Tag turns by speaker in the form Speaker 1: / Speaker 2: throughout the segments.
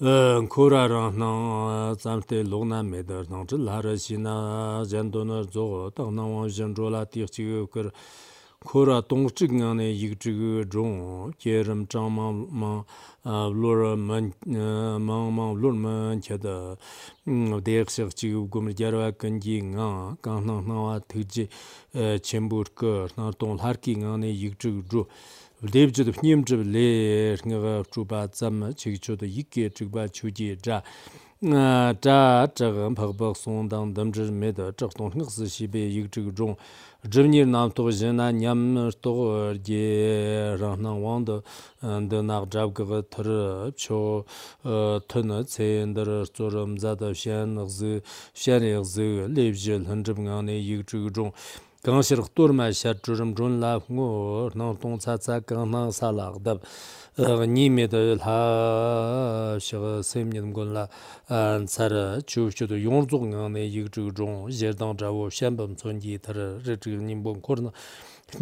Speaker 1: kora rang nang tsamte logna medar nang chil hara shi na jandonar zogo tang nang wang zhan zho la tiak chigo kar kora tong chik nga ne yik chigo zhong kye rim chang mang mang lor mang mang lor mang kya da dek shak chigo gomir gyarwa kanji nga kang nang nang wa tiji chenpur kar nang tong harki nga ne yik chigo zho lepchid pnyimchib le nga chuba tsam chikchod ikke chikba chuji dra. Dra chagam phagbag songdang damchir med chak tong ngak si shibe yik chik zhong. Zhimnir nam tog zhena nyam tog ge rangnang wang da da nag jab gaga tar cho e, tun tsen dar zoram zada shen ngzi shen ngzi lepchid hanchib ngane yik chik zhong. kāng shir khtur mā shā churim chun lā ngūr nāng tōng tsā tsā kāng nāng sā lā ghdab e, ngī mē dā yu lā shig sēm nidam gōn lā e, tsar chū shū tu yōng dzog ngāng nē yīg chūg chōng zhēr dāng chā wō shēn bām tsōn jī tar rī chīg nīm bōng kōr nā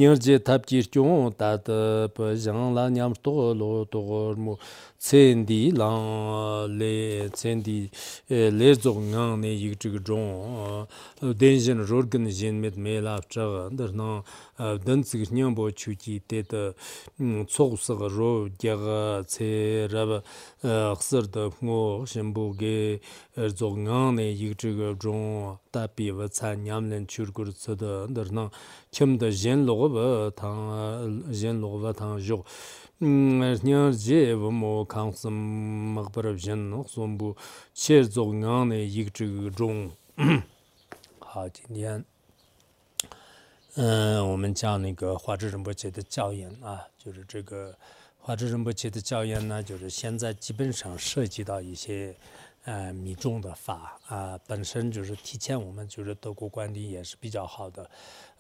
Speaker 1: nyir jī tāp jī shchōng tā tā pā zhāng lā nyam tōg lō tōg mō tsendi lang le tsendi eh, le zog ngang ne yik chig zhong eh, den zhen rorgan zhen met me la chag dar na eh, den tsig nyang bo chu chi te de mm, tsog sig ro ge ga tse ra xir de ngo shen bo ge er zog ngang ne yik chig zhong ta pi wa cha nyam len chur gur tse de dar na kim de zhen lo ba tang zhen lo ba tang jog nyar je wo mo kang sam mag par jin no som bu che zo ngang ne yi zhe ge zhong 好，今天，嗯，我们讲那个华智仁波切的教言啊，就是这个华智仁波切的教言呢，就是现在基本上涉及到一些呃密宗的法啊，本身就是提前我们就是德国观点也是比较好的。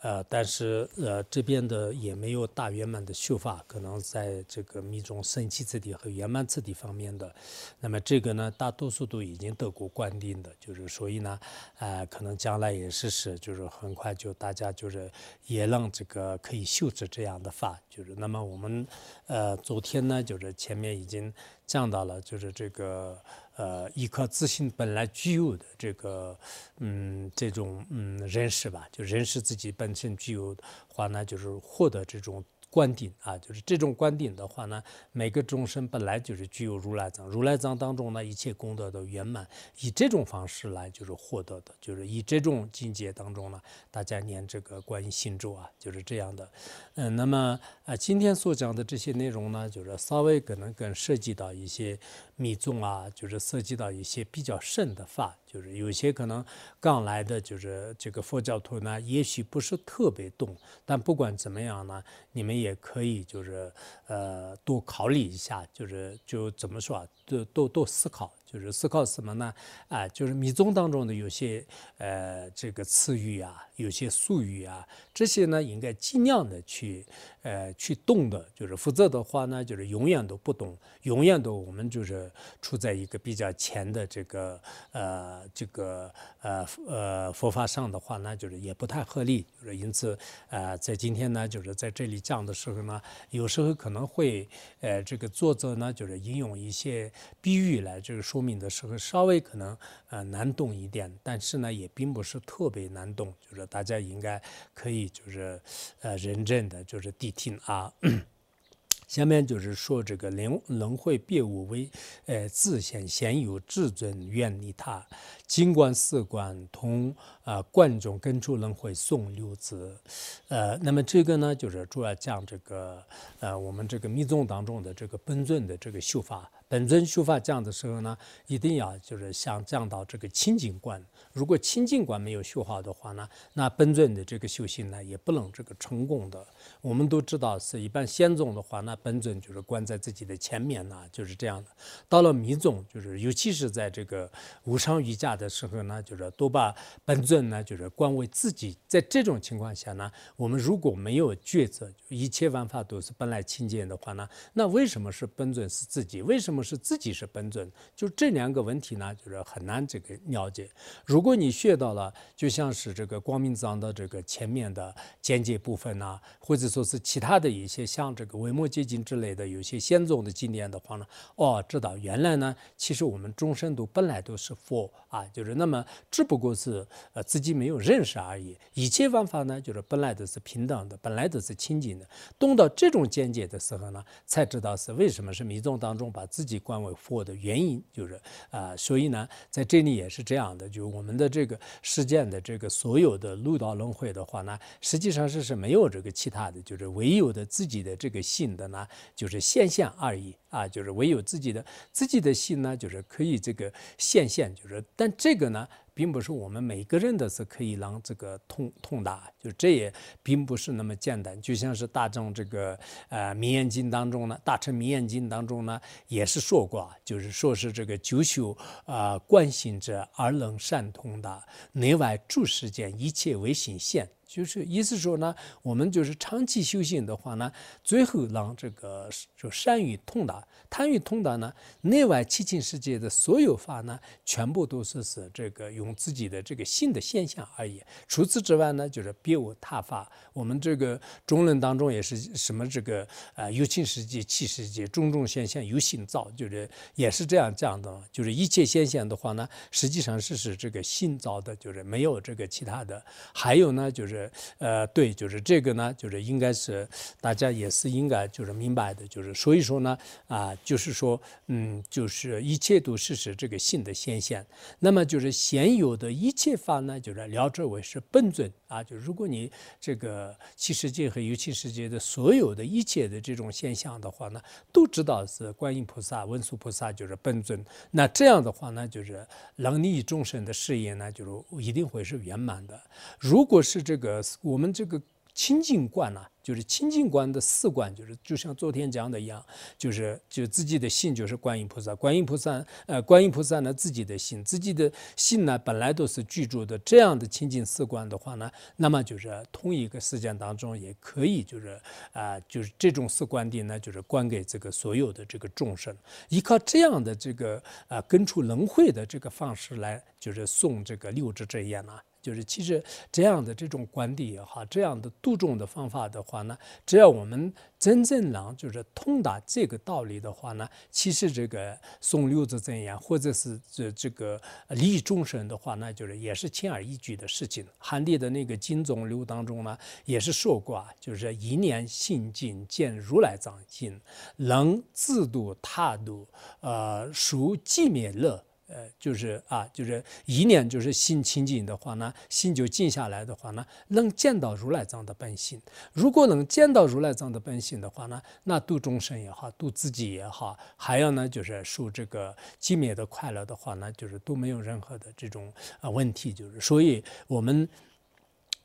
Speaker 1: 呃，但是呃，这边的也没有大圆满的修法，可能在这个密宗升起次第和圆满次第方面的，那么这个呢，大多数都已经得过观定的，就是所以呢，呃，可能将来也是是，就是很快就大家就是也让这个可以修持这样的法，就是那么我们呃昨天呢，就是前面已经降到了，就是这个。呃，依靠自信本来具有的这个，嗯，这种嗯认识吧，就认识自己本身具有的话呢，就是获得这种。观顶啊，就是这种观顶的话呢，每个众生本来就是具有如来藏，如来藏当中呢，一切功德都圆满，以这种方式来就是获得的，就是以这种境界当中呢，大家念这个观音心咒啊，就是这样的。嗯，那么啊，今天所讲的这些内容呢，就是稍微可能更涉及到一些密宗啊，就是涉及到一些比较深的法。就是有些可能刚来的，就是这个佛教徒呢，也许不是特别懂，但不管怎么样呢，你们也可以就是呃多考虑一下，就是就怎么说啊，多多多思考。就是思考什么呢？啊，就是密宗当中的有些呃这个词语啊，有些术语啊，这些呢应该尽量的去呃去懂的，就是否则的话呢，就是永远都不懂，永远都我们就是处在一个比较浅的这个呃这个呃呃佛法上的话呢，就是也不太合理。就是因此呃在今天呢，就是在这里讲的时候呢，有时候可能会呃这个作者呢就是引用一些比喻来就是说。说明的时候稍微可能呃难懂一点，但是呢也并不是特别难懂，就是大家应该可以就是呃认真的就是谛听啊。下面就是说这个轮轮回别无为，呃自显现有至尊远离他，尽管四观通啊观众根除轮回送六字，呃那么这个呢就是主要讲这个呃我们这个密宗当中的这个本尊的这个修法。本尊修法降的时候呢，一定要就是想降到这个清净观。如果清净观没有修好的话呢，那本尊的这个修行呢，也不能这个成功的。我们都知道，是一般仙宗的话，那本尊就是观在自己的前面呢，就是这样的。到了密宗，就是尤其是在这个无上瑜伽的时候呢，就是都把本尊呢，就是观为自己。在这种情况下呢，我们如果没有抉择，一切万法都是本来清净的话呢，那为什么是本尊是自己？为什么是自己是本尊？就这两个问题呢，就是很难这个了解。如果你学到了，就像是这个光明藏的这个前面的间接部分呐，或者说是其他的一些像这个维摩诘经之类的有些先宗的经典的话呢，哦，知道原来呢，其实我们众生都本来都是佛啊，就是那么只不过是呃自己没有认识而已。一切万法呢，就是本来都是平等的，本来都是清净的。懂到这种见解的时候呢，才知道是为什么是迷宗当中把自己观为佛的原因，就是啊，所以呢，在这里也是这样的，就是我们的这个事件的这个所有的六道轮回的话呢，实际上是是没有这个其他的，就是唯有的自己的这个性的呢，就是现象而已啊，就是唯有自己的自己的性呢，就是可以这个现现，就是但这个呢。并不是我们每个人都是可以让这个通通达，就这也并不是那么简单。就像是大众这个呃《名言经》当中呢，《大乘名言经》当中呢，也是说过，就是说是这个九修啊观行者而能善通的，内外诸世间一切为心现。就是意思说呢，我们就是长期修行的话呢，最后让这个就善于通达，贪欲通达呢，内外七情世界的所有法呢，全部都是是这个用自己的这个性的现象而已。除此之外呢，就是别无他法。我们这个中论当中也是什么这个啊有情世界、气世界种种现象由心造，就是也是这样讲的。就是一切现象的话呢，实际上是是这个心造的，就是没有这个其他的。还有呢，就是。呃，对，就是这个呢，就是应该是大家也是应该就是明白的，就是所以说呢，啊，就是说，嗯，就是一切都是是这个性的显现。那么就是现有的一切法呢，就是了知为是本尊啊。就如果你这个七世界和有七世界的所有的一切的这种现象的话呢，都知道是观音菩萨、文殊菩萨就是本尊。那这样的话呢，就是能利众生的事业呢，就是一定会是圆满的。如果是这个。呃，我们这个清净观呢？就是清净观的四观，就是就像昨天讲的一样，就是就自己的心就是观音菩萨，观音菩萨呃，观音菩萨呢自己的心，自己的心呢本来都是居住的这样的清净四观的话呢，那么就是同一个时间当中也可以就是啊，就是这种四观地呢，就是观给这个所有的这个众生，依靠这样的这个啊根除轮回的这个方式来，就是送这个六字真言呢。就是其实这样的这种观地也好，这样的度众的方法的话呢，只要我们真正能就是通达这个道理的话呢，其实这个送六字真言或者是这这个利益众生的话呢，就是也是轻而易举的事情。汉地的那个经总流当中呢，也是说过啊，就是一念心境见如来藏心，能自度他度，呃，熟寂灭乐。呃，就是啊，就是一念就是心清净的话呢，心就静下来的话呢，能见到如来藏的本性。如果能见到如来藏的本性的话呢，那度众生也好，度自己也好，还要呢就是受这个寂灭的快乐的话呢，就是都没有任何的这种啊问题。就是所以我们。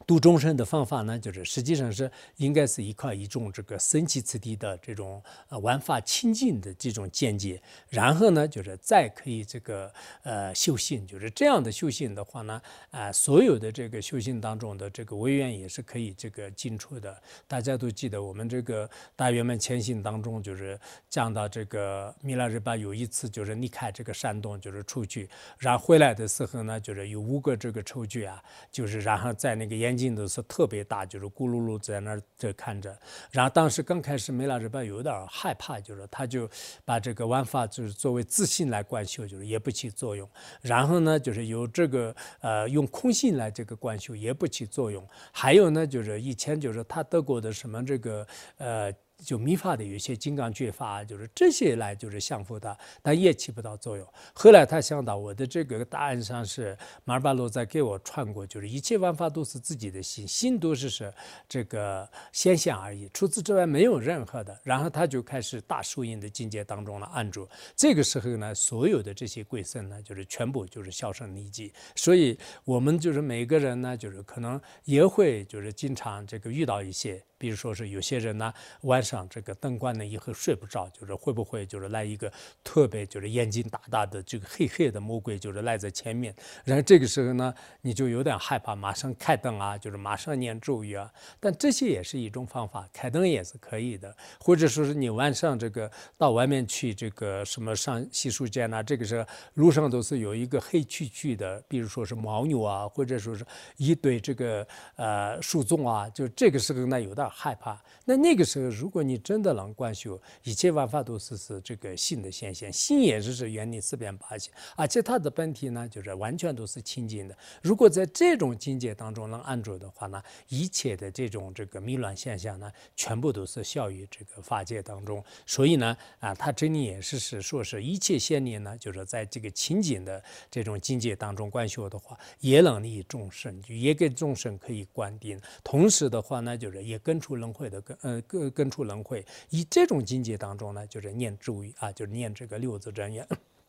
Speaker 1: 度众生的方法呢，就是实际上是应该是依靠一种这个生起此地的这种呃玩法清净的这种见解，然后呢，就是再可以这个呃修行，就是这样的修行的话呢，啊，所有的这个修行当中的这个微愿也是可以这个进出的。大家都记得我们这个大圆满前行当中，就是讲到这个弥勒日巴有一次就是离开这个山洞，就是出去，然后回来的时候呢，就是有五个这个抽具啊，就是然后在那个眼。眼睛都是特别大，就是咕噜噜在那儿在看着。然后当时刚开始梅拉日巴有点害怕，就是他就把这个玩法就是作为自信来灌修，就是也不起作用。然后呢，就是由这个呃用空性来这个灌修也不起作用。还有呢，就是以前就是他得过的什么这个呃。就密法的有些金刚诀法，就是这些来就是降服他，但也起不到作用。后来他想到我的这个答案上是马尔巴罗在给我传过，就是一切万法都是自己的心，心都是是这个现而已，除此之外没有任何的。然后他就开始大树印的境界当中了按住。这个时候呢，所有的这些贵僧呢，就是全部就是销声匿迹。所以我们就是每个人呢，就是可能也会就是经常这个遇到一些。比如说是有些人呢，晚上这个灯关了以后睡不着，就是会不会就是来一个特别就是眼睛大大的这个黑黑的魔鬼，就是赖在前面。然后这个时候呢，你就有点害怕，马上开灯啊，就是马上念咒语啊。但这些也是一种方法，开灯也是可以的。或者说是你晚上这个到外面去这个什么上洗漱间呐，这个时候路上都是有一个黑黢黢的，比如说是牦牛啊，或者说是一堆这个呃树丛啊，就这个时候呢有点。害怕，那那个时候，如果你真的能观修，一切万法都是是这个性的显现，性也是是原理四边八性，而且它的本体呢，就是完全都是清净的。如果在这种境界当中能安住的话呢，一切的这种这个迷乱现象呢，全部都是效于这个法界当中。所以呢，啊，他这里也是是说是一切现念呢，就是在这个清净的这种境界当中观修的话，也能利众生，也给众生可以观定。同时的话呢，就是也跟。根除轮回的根，呃，根根除轮回，以这种境界当中呢，就是念咒语啊，就是念这个六字真言。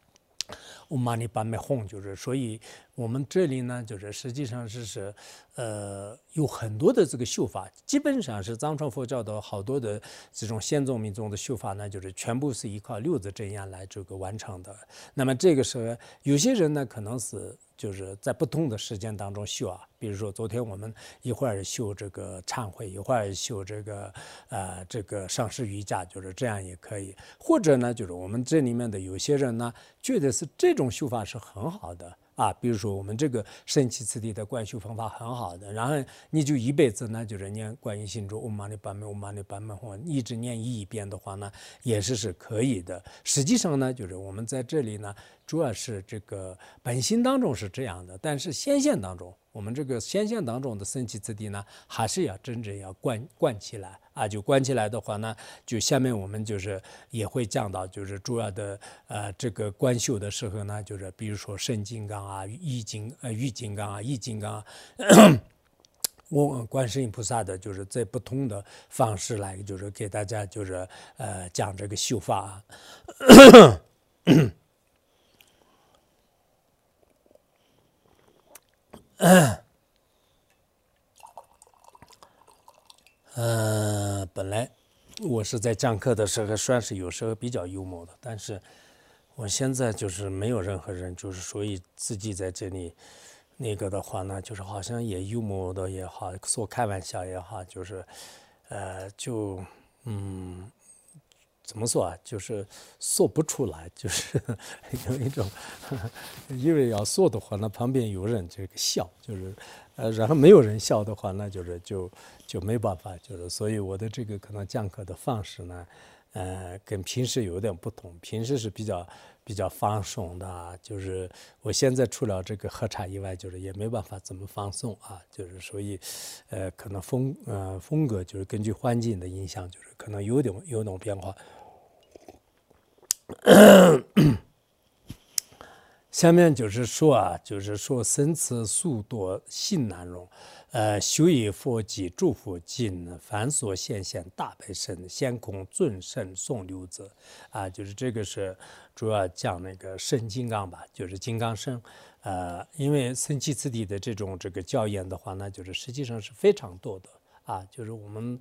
Speaker 1: 我玛尼巴美哄，就是所以我们这里呢，就是实际上是是，呃，有很多的这个绣法，基本上是藏传佛教的好多的这种先宗民众的绣法呢，就是全部是依靠六字真言来这个完成的。那么这个时候，有些人呢，可能是。就是在不同的时间当中绣啊，比如说昨天我们一会儿修这个忏悔，一会儿修这个呃这个上师瑜伽，就是这样也可以。或者呢，就是我们这里面的有些人呢，觉得是这种绣法是很好的。啊，比如说我们这个神奇次第的灌修方法很好的，然后你就一辈子呢，就是念观音心咒，嗡嘛呢叭咪，嗡嘛呢叭咪，或一直念一遍的话呢，也是是可以的。实际上呢，就是我们在这里呢，主要是这个本心当中是这样的，但是显现当中。我们这个显现当中的升起之地呢，还是要真正要关关起来啊！就关起来的话呢，就下面我们就是也会讲到，就是主要的呃这个观修的时候呢，就是比如说圣金刚啊、易金呃玉金刚啊、易金刚，我观世音菩萨的，就是在不同的方式来，就是给大家就是呃讲这个修法。嗯，本来我是在讲课的时候算是有时候比较幽默的，但是我现在就是没有任何人，就是所以自己在这里那个的话呢，就是好像也幽默的也好，说开玩笑也好，就是呃，就嗯。怎么说啊？就是说不出来，就是 有一种，因为要说的话，那旁边有人这个笑，就是呃，然后没有人笑的话，那就是就就没办法，就是所以我的这个可能讲课的方式呢，呃，跟平时有点不同。平时是比较比较放松的，就是我现在除了这个喝茶以外，就是也没办法怎么放松啊，就是所以，呃，可能风呃风格就是根据环境的影响，就是可能有点有种变化。下面就是说啊，就是说生词速多性难容，呃，修以佛偈诸佛尽，凡所现现大悲身，先空尊胜送六字，啊，就是这个是主要讲那个圣金刚吧，就是金刚身，呃，因为僧祇次第的这种这个教言的话呢，就是实际上是非常多的。啊，就是我们，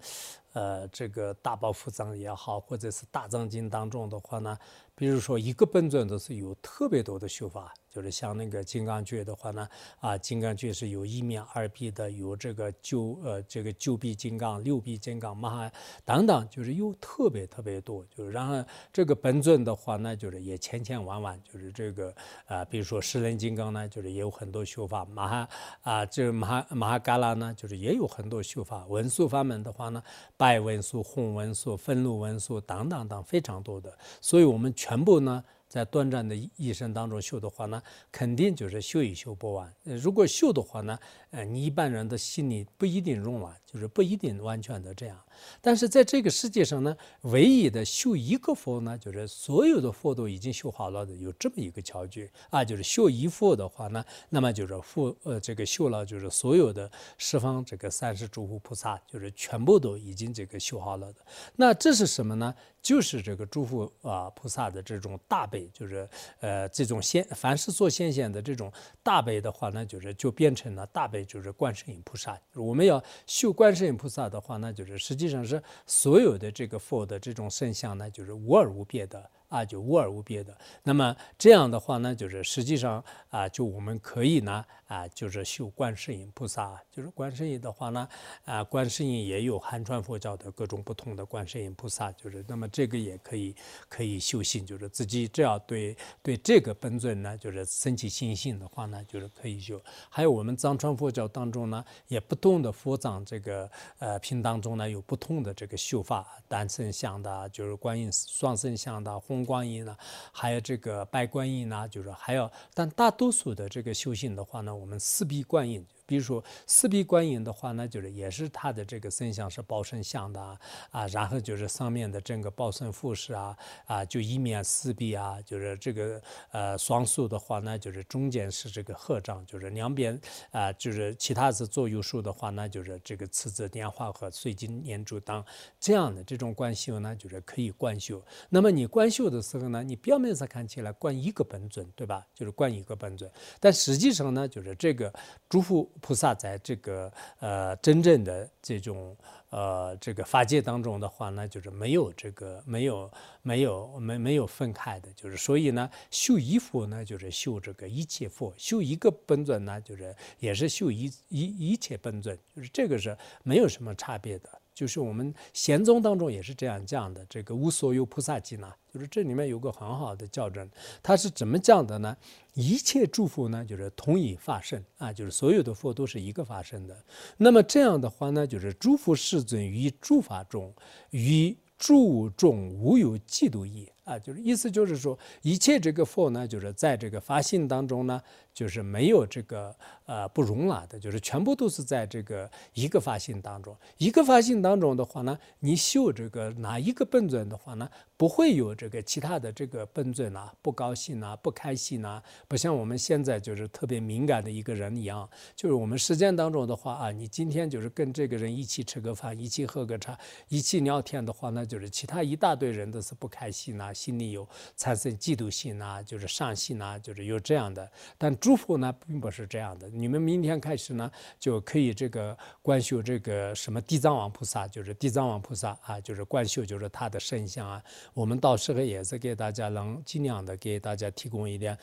Speaker 1: 呃，这个大宝福藏也好，或者是大藏经当中的话呢，比如说一个本尊都是有特别多的修法。就是像那个金刚诀的话呢，啊，金刚诀是有一面二臂的，有这个九呃这个九臂金刚、六臂金刚、嘛等等，就是有特别特别多。就是然后这个本尊的话呢，就是也千千万万，就是这个啊，比如说十人金刚呢，就是也有很多修法。马哈啊，这马哈马哈嘎拉呢，就是也有很多修法。文殊法门的话呢，白文殊、红文殊、分路文殊等等等非常多的。所以我们全部呢。在短暂的一生当中修的话呢，肯定就是修也修不完。如果修的话呢，呃，你一般人的心里不一定容完，就是不一定完全的这样。但是在这个世界上呢，唯一的修一个佛呢，就是所有的佛都已经修好了的，有这么一个条件啊，就是修一佛的话呢，那么就是佛呃这个修了，就是所有的十方这个三世诸佛菩萨，就是全部都已经这个修好了的。那这是什么呢？就是这个诸佛啊菩萨的这种大悲，就是呃这种现凡是做现象的这种大悲的话那，就是就变成了大悲，就是观世音菩萨。我们要修观世音菩萨的话那，就是实际上是所有的这个佛的这种圣像呢，就是无二无别的。啊，就无二无别的。那么这样的话呢，就是实际上啊，就我们可以呢啊，就是修观世音菩萨。就是观世音的话呢，啊，观世音也有汉传佛教的各种不同的观世音菩萨。就是那么这个也可以可以修行，就是自己只要对对这个本尊呢，就是升起信心的话呢，就是可以修。还有我们藏传佛教当中呢，也不同的佛藏这个呃品当中呢，有不同的这个修法，单身像的，就是观音双身像的红。观音呢，还有这个白观音呢，就是还有，但大多数的这个修行的话呢，我们四壁灌印。比如说四壁观音的话那，就是也是它的这个身像是报身像的啊，然后就是上面的整个报身复饰啊啊，就一面四壁啊，就是这个呃双数的话呢，就是中间是这个合掌，就是两边啊，就是其他是左右数的话呢，就是这个次字莲花和碎金念珠当这样的这种观修呢，就是可以观修。那么你观修的时候呢，你表面上看起来观一个本尊，对吧？就是观一个本尊，但实际上呢，就是这个诸佛。菩萨在这个呃真正的这种呃这个法界当中的话呢，就是没有这个没有没有没没有分开的，就是所以呢修一佛呢就是修这个一切佛，修一个本尊呢就是也是修一一一切本尊，就是这个是没有什么差别的。就是我们贤宗当中也是这样讲的，这个无所有菩萨经呢，就是这里面有个很好的校正，他是怎么讲的呢？一切诸佛呢，就是同一发生啊，就是所有的佛都是一个发生的。那么这样的话呢，就是诸佛世尊于诸法中，于诸众无有嫉妒意啊，就是意思就是说，一切这个佛呢，就是在这个发心当中呢。就是没有这个呃不容纳的，就是全部都是在这个一个发心当中，一个发心当中的话呢，你修这个哪一个本尊的话呢，不会有这个其他的这个本尊啊不高兴啊不开心啊，不像我们现在就是特别敏感的一个人一样，就是我们实践当中的话啊，你今天就是跟这个人一起吃个饭，一起喝个茶，一起聊天的话呢，就是其他一大堆人都是不开心啊，心里有产生嫉妒心啊，就是伤心啊，就是有这样的，但。诸佛呢，并不是这样的。你们明天开始呢，就可以这个观修这个什么地藏王菩萨，就是地藏王菩萨啊，就是观修，就是他的圣像啊。我们到时候也是给大家能尽量的给大家提供一点。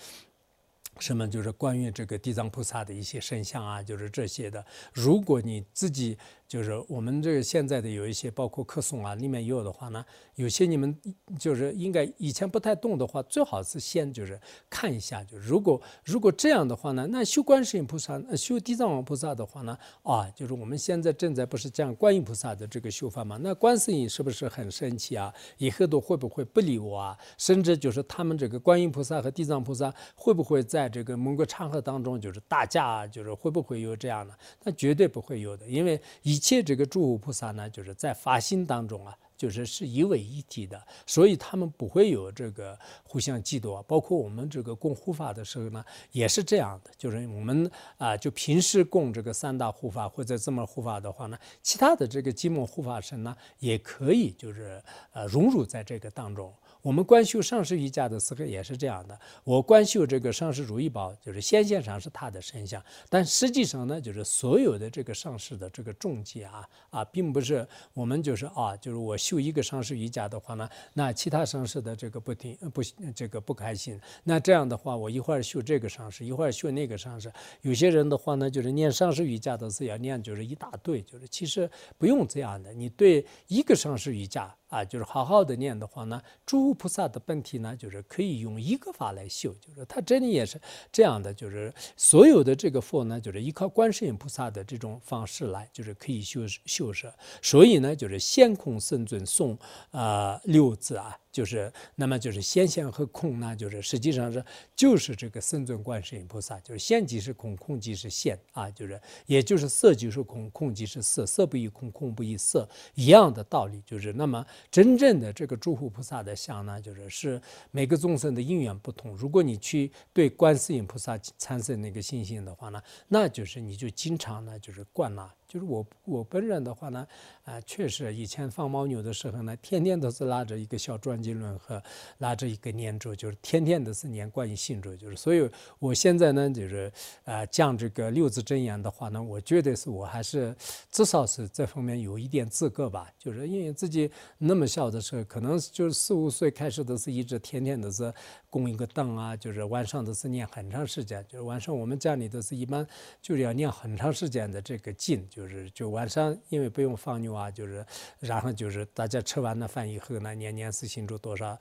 Speaker 1: 什么就是关于这个地藏菩萨的一些圣像啊，就是这些的。如果你自己就是我们这个现在的有一些，包括课诵啊，里面有的话呢，有些你们就是应该以前不太懂的话，最好是先就是看一下。就如果如果这样的话呢，那修观世音菩萨、修地藏王菩萨的话呢，啊，就是我们现在正在不是讲观音菩萨的这个修法嘛？那观世音是不是很生气啊？以后都会不会不理我啊？甚至就是他们这个观音菩萨和地藏菩萨会不会在？这个某个场合当中，就是打架，啊就是会不会有这样的？那绝对不会有的，因为一一切这个诸佛菩萨呢，就是在发心当中啊，就是是一为一体的，所以他们不会有这个互相嫉妒啊。包括我们这个供护法的时候呢，也是这样的，就是我们啊，就平时供这个三大护法或者这么护法的话呢，其他的这个金木护法神呢，也可以就是呃融入在这个当中。我们观修上师瑜伽的时候也是这样的。我观修这个上师如意宝，就是显现上是他的身相，但实际上呢，就是所有的这个上师的这个重迹啊啊，并不是我们就是啊，就是我修一个上师瑜伽的话呢，那其他上师的这个不听不这个不开心。那这样的话，我一会儿修这个上师，一会儿修那个上师。有些人的话呢，就是念上师瑜伽的时候要念就是一大堆，就是其实不用这样的。你对一个上师瑜伽。啊，就是好好的念的话呢，诸菩萨的本体呢，就是可以用一个法来修，就是他这里也是这样的，就是所有的这个佛呢，就是依靠观世音菩萨的这种方式来，就是可以修修舍。所以呢，就是先空圣尊诵啊六字啊。就是那么就是先现和空呢，就是实际上是就是这个圣尊观世音菩萨，就是现即是空，空即是现啊，就是也就是色即是空，空即是色，色不异空，空不异色，一样的道理。就是那么真正的这个诸佛菩萨的像呢，就是是每个众生的因缘不同。如果你去对观世音菩萨产生那个信心的话呢，那就是你就经常呢就是灌那。就是我我本人的话呢，啊，确实以前放牦牛的时候呢，天天都是拉着一个小转经轮和拉着一个念珠，就是天天都是念观音心咒，就是所以我现在呢，就是啊讲这个六字真言的话呢，我觉得是我还是至少是这方面有一点资格吧，就是因为自己那么小的时候，可能就是四五岁开始都是一直天天都是供一个灯啊，就是晚上都是念很长时间，就是晚上我们家里都是一般就是要念很长时间的这个经。就就是就晚上，因为不用放牛啊，就是然后就是大家吃完了饭以后呢，念念四心咒多少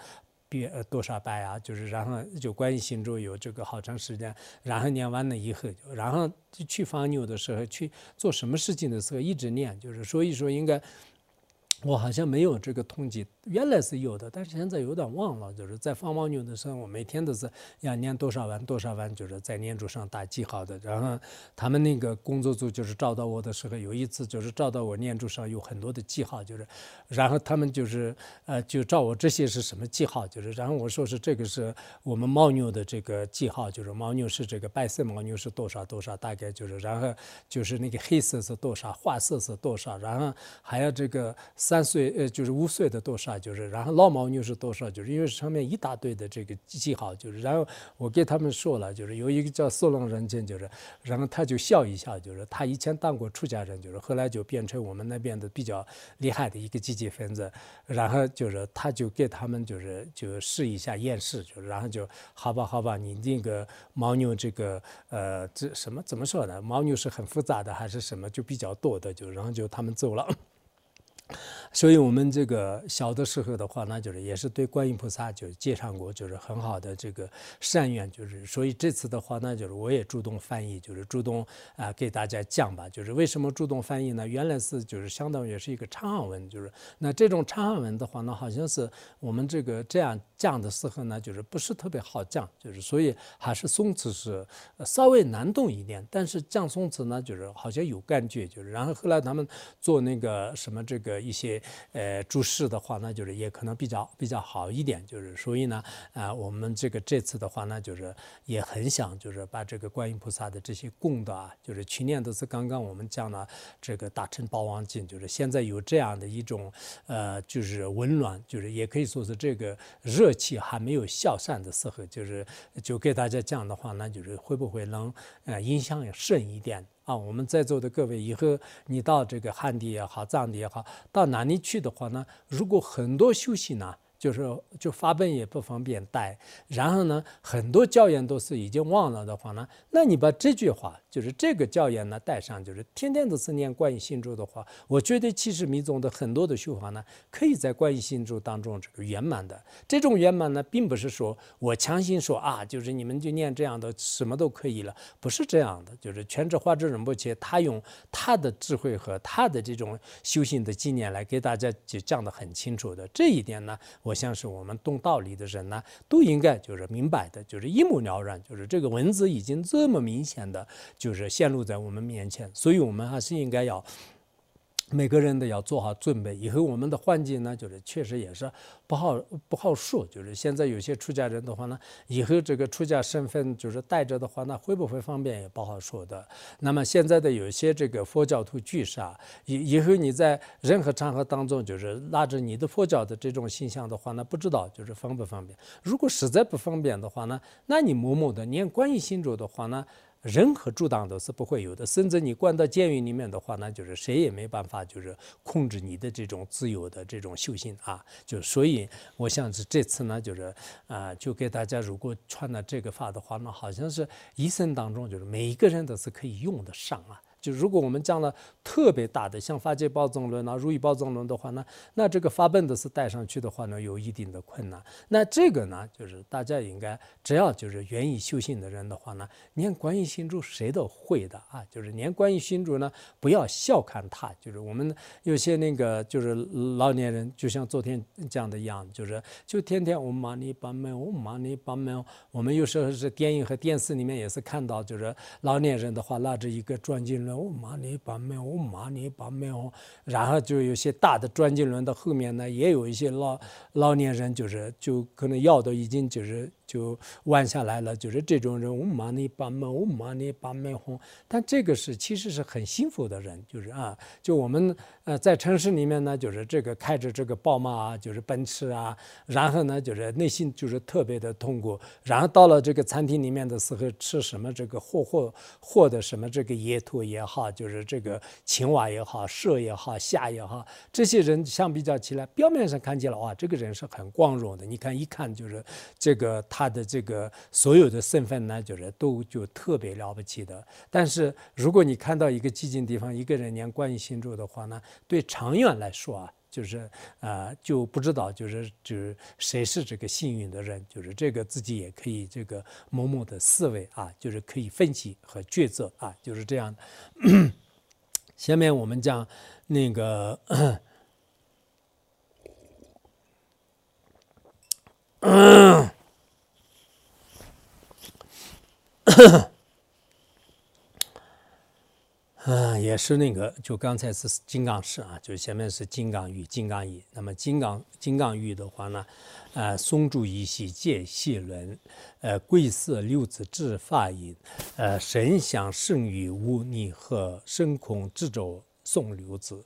Speaker 1: 遍呃多少拜啊，就是然后就关于心咒有这个好长时间，然后念完了以后，然后去放牛的时候去做什么事情的时候一直念，就是所以说应该。我好像没有这个统计，原来是有的，但是现在有点忘了。就是在放牦牛的时候，我每天都是要念多少万多少万，就是在念珠上打记号的。然后他们那个工作组就是找到我的时候，有一次就是找到我念珠上有很多的记号，就是，然后他们就是呃就照我这些是什么记号，就是然后我说是这个是我们牦牛的这个记号，就是牦牛是这个白色牦牛是多少多少，大概就是然后就是那个黑色是多少，花色是多少，然后还有这个。三岁呃，就是五岁的多少，就是然后老牦牛是多少，就是因为上面一大堆的这个记号，就是然后我给他们说了，就是有一个叫索隆人精，就是然后他就笑一笑，就是他以前当过出家人，就是后来就变成我们那边的比较厉害的一个积极分子，然后就是他就给他们就是就试一下验视，就是然后就好吧好吧，你那个牦牛这个呃这什么怎么说呢？牦牛是很复杂的还是什么就比较多的，就然后就他们走了。所以，我们这个小的时候的话，那就是也是对观音菩萨就介绍过，就是很好的这个善愿，就是所以这次的话，那就是我也主动翻译，就是主动啊给大家讲吧。就是为什么主动翻译呢？原来是就是相当于是一个长行文，就是那这种长行文的话呢，好像是我们这个这样讲的时候呢，就是不是特别好讲，就是所以还是宋词是稍微难懂一点。但是讲宋词呢，就是好像有感觉，就是然后后来他们做那个什么这个一些。呃，注释的话呢，就是也可能比较比较好一点，就是所以呢，啊，我们这个这次的话呢，就是也很想就是把这个观音菩萨的这些供的啊，就是去年都是刚刚我们讲了这个大乘宝王经，就是现在有这样的一种呃，就是温暖，就是也可以说是这个热气还没有消散的时候，就是就给大家讲的话，那就是会不会能呃影响深一点。啊，我们在座的各位，以后你到这个汉地也好，藏地也好，到哪里去的话呢？如果很多修行呢？就是就发笨也不方便带，然后呢，很多教员都是已经忘了的话呢，那你把这句话，就是这个教员呢带上，就是天天都是念观音心咒的话，我觉得其实密宗的很多的修法呢，可以在观音心咒当中圆满的。这种圆满呢，并不是说我强行说啊，就是你们就念这样的什么都可以了，不是这样的。就是全智化智仁波切他用他的智慧和他的这种修行的经验来给大家就讲得很清楚的。这一点呢。像是我们懂道理的人呢，都应该就是明白的，就是一目了然，就是这个文字已经这么明显的，就是显露在我们面前，所以我们还是应该要。每个人都要做好准备。以后我们的环境呢，就是确实也是不好不好说。就是现在有些出家人的话呢，以后这个出家身份就是带着的话，那会不会方便也不好说的。那么现在的有些这个佛教徒居士，以以后你在任何场合当中，就是拉着你的佛教的这种形象的话，那不知道就是方不方便。如果实在不方便的话呢，那你默默的念观音心咒的话呢？任何阻挡都是不会有的，甚至你关到监狱里面的话，那就是谁也没办法，就是控制你的这种自由的这种修行啊。就所以，我想是这次呢，就是啊，就给大家如果传了这个法的话，那好像是一生当中就是每一个人都是可以用得上啊。就如果我们讲了特别大的，像发界暴增轮啊、如意暴增轮的话呢，那这个发奔的是带上去的话呢，有一定的困难。那这个呢，就是大家应该只要就是愿意修行的人的话呢，念观音心咒谁都会的啊。就是念观音心咒呢，不要小看它。就是我们有些那个就是老年人，就像昨天讲的一样，就是就天天嗡嘛呢叭咪嗡嘛呢叭咪。我们有时候是电影和电视里面也是看到，就是老年人的话拿着一个转经轮，嗡嘛呢叭咪嗡嘛呢叭咪哦，然后就有些大的转经轮的后面呢，也有一些老老年人，就是就可能腰都已经就是。就弯下来了，就是这种人，我骂你把门，我骂你把门红。但这个是其实是很幸福的人，就是啊，就我们呃在城市里面呢，就是这个开着这个宝马啊，就是奔驰啊，然后呢就是内心就是特别的痛苦。然后到了这个餐厅里面的时候，吃什么这个货货货的什么这个野兔也也好，就是这个青蛙也好，射也好，虾也好，这些人相比较起来，表面上看起来哇，这个人是很光荣的。你看一看就是这个。他的这个所有的身份呢，就是都就特别了不起的。但是如果你看到一个寂静地方，一个人念观音心咒的话呢，对长远来说啊，就是啊就不知道就是就是谁是这个幸运的人，就是这个自己也可以这个默默的思维啊，就是可以分析和抉择啊，就是这样的。下面我们讲那个。嗯，也是那个，就刚才是金刚石啊，就前面是金刚玉、金刚银。那么金刚金刚玉的话呢，呃，松竹一系界细轮，呃，贵色六字智法音，呃，神香圣于无逆和深空智咒送六字。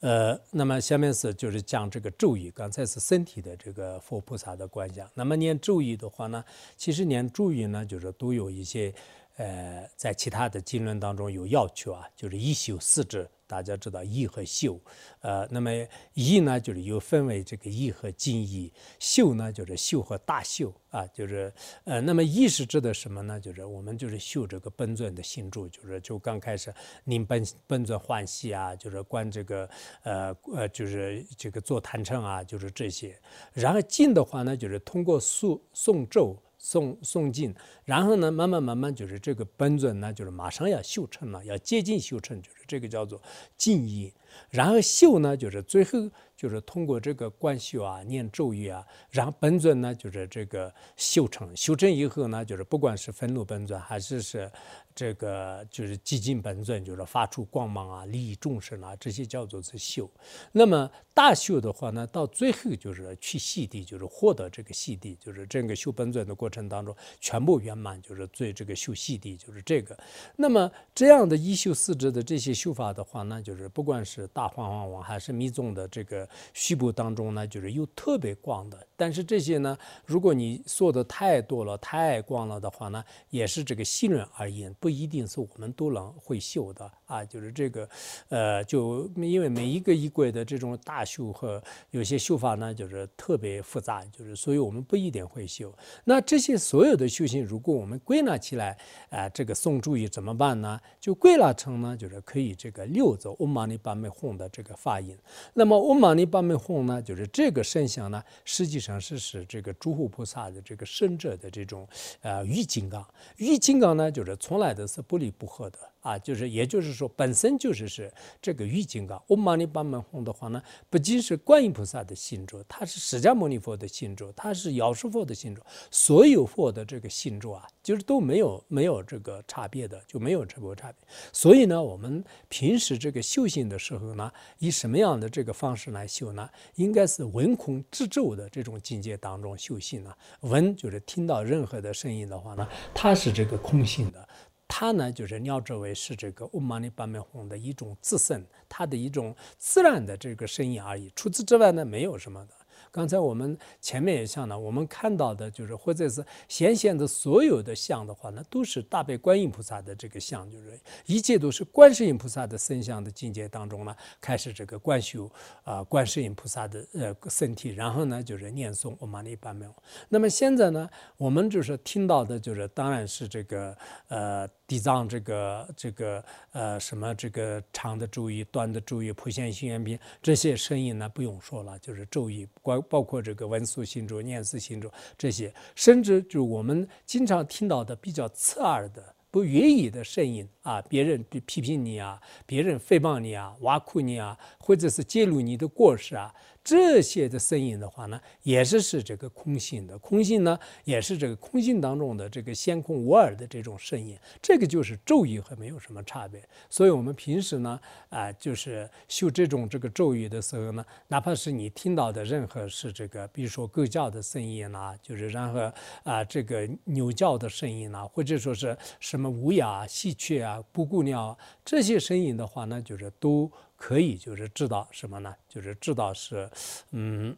Speaker 1: 呃，那么下面是就是讲这个咒语，刚才是身体的这个佛菩萨的观想。那么念咒语的话呢，其实念咒语呢，就是都有一些。呃，在其他的经论当中有要求啊，就是一修四智，大家知道一和修，呃，那么一呢，就是又分为这个一和静一，修呢就是修和大修啊，就是呃，那么一是指的什么呢？就是我们就是修这个本尊的心咒，就是就刚开始您本本尊欢喜啊，就是观这个呃呃，就是这个做坛称啊，就是这些。然后静的话呢，就是通过诵诵咒。诵诵经，然后呢，慢慢慢慢就是这个本尊呢，就是马上要修成了，要接近修成，就是这个叫做静音。然后修呢，就是最后就是通过这个观修啊，念咒语啊，然后本尊呢，就是这个修成，修成以后呢，就是不管是愤怒本尊还是是。这个就是寂静本尊，就是发出光芒啊，利益众生啊，这些叫做是修。那么大修的话呢，到最后就是去细地，就是获得这个细地，就是整个修本尊的过程当中全部圆满，就是最这个修细地，就是这个。那么这样的一修四智的这些修法的话呢，就是不管是大黄王王还是密宗的这个虚部当中呢，就是有特别广的。但是这些呢，如果你说的太多了、太广了的话呢，也是这个细论而言。不一定是我们都能会绣的啊，就是这个，呃，就因为每一个衣柜的这种大修和有些修法呢，就是特别复杂，就是所以我们不一定会修。那这些所有的修行，如果我们归纳起来，啊，这个宋注意怎么办呢？就归纳成呢，就是可以这个六字嗡嘛呢叭咪吽的这个发音。那么嗡嘛呢叭咪吽呢，就是这个声响呢，实际上是使这个诸佛菩萨的这个圣者的这种呃玉金刚，玉金刚呢，就是从来。都是不离不合的啊，就是也就是说，本身就是是这个玉金刚。嗡嘛呢叭咪吽的话呢，不仅是观音菩萨的心咒，它是释迦牟尼佛的心咒，它是药师佛的心咒，所有佛的这个心咒啊，就是都没有没有这个差别的，就没有这个差别。所以呢，我们平时这个修行的时候呢，以什么样的这个方式来修呢？应该是闻空知咒的这种境界当中修行呢。闻就是听到任何的声音的话呢，它是这个空性的。它呢，就是尿之为是这个乌玛尼巴美红的一种自身，它的一种自然的这个声音而已。除此之外呢，没有什么的。刚才我们前面也讲了，我们看到的就是或者是显现的所有的像的话，那都是大悲观音菩萨的这个像，就是一切都是观世音菩萨的身像的境界当中呢，开始这个观修啊，观世音菩萨的呃身体，然后呢就是念诵我玛尼般没有。那么现在呢，我们就是听到的就是当然是这个呃。地藏这个这个呃什么这个长的咒语、短的咒语、普贤行愿品这些声音呢，不用说了，就是咒语，观包括这个文殊心咒、念思心咒这些，甚至就我们经常听到的比较刺耳的、不愿意的声音啊，别人批评你啊，别人诽谤你啊，挖苦你啊，或者是揭露你的过失啊。这些的声音的话呢，也是是这个空性的，空性呢也是这个空性当中的这个先空无二的这种声音，这个就是咒语和没有什么差别。所以我们平时呢，啊，就是修这种这个咒语的时候呢，哪怕是你听到的任何是这个，比如说狗叫的声音呐，就是然后啊这个牛叫的声音呐，或者说是什么乌鸦、喜鹊啊、布谷鸟这些声音的话呢，就是都。可以就是知道什么呢？就是知道是，嗯，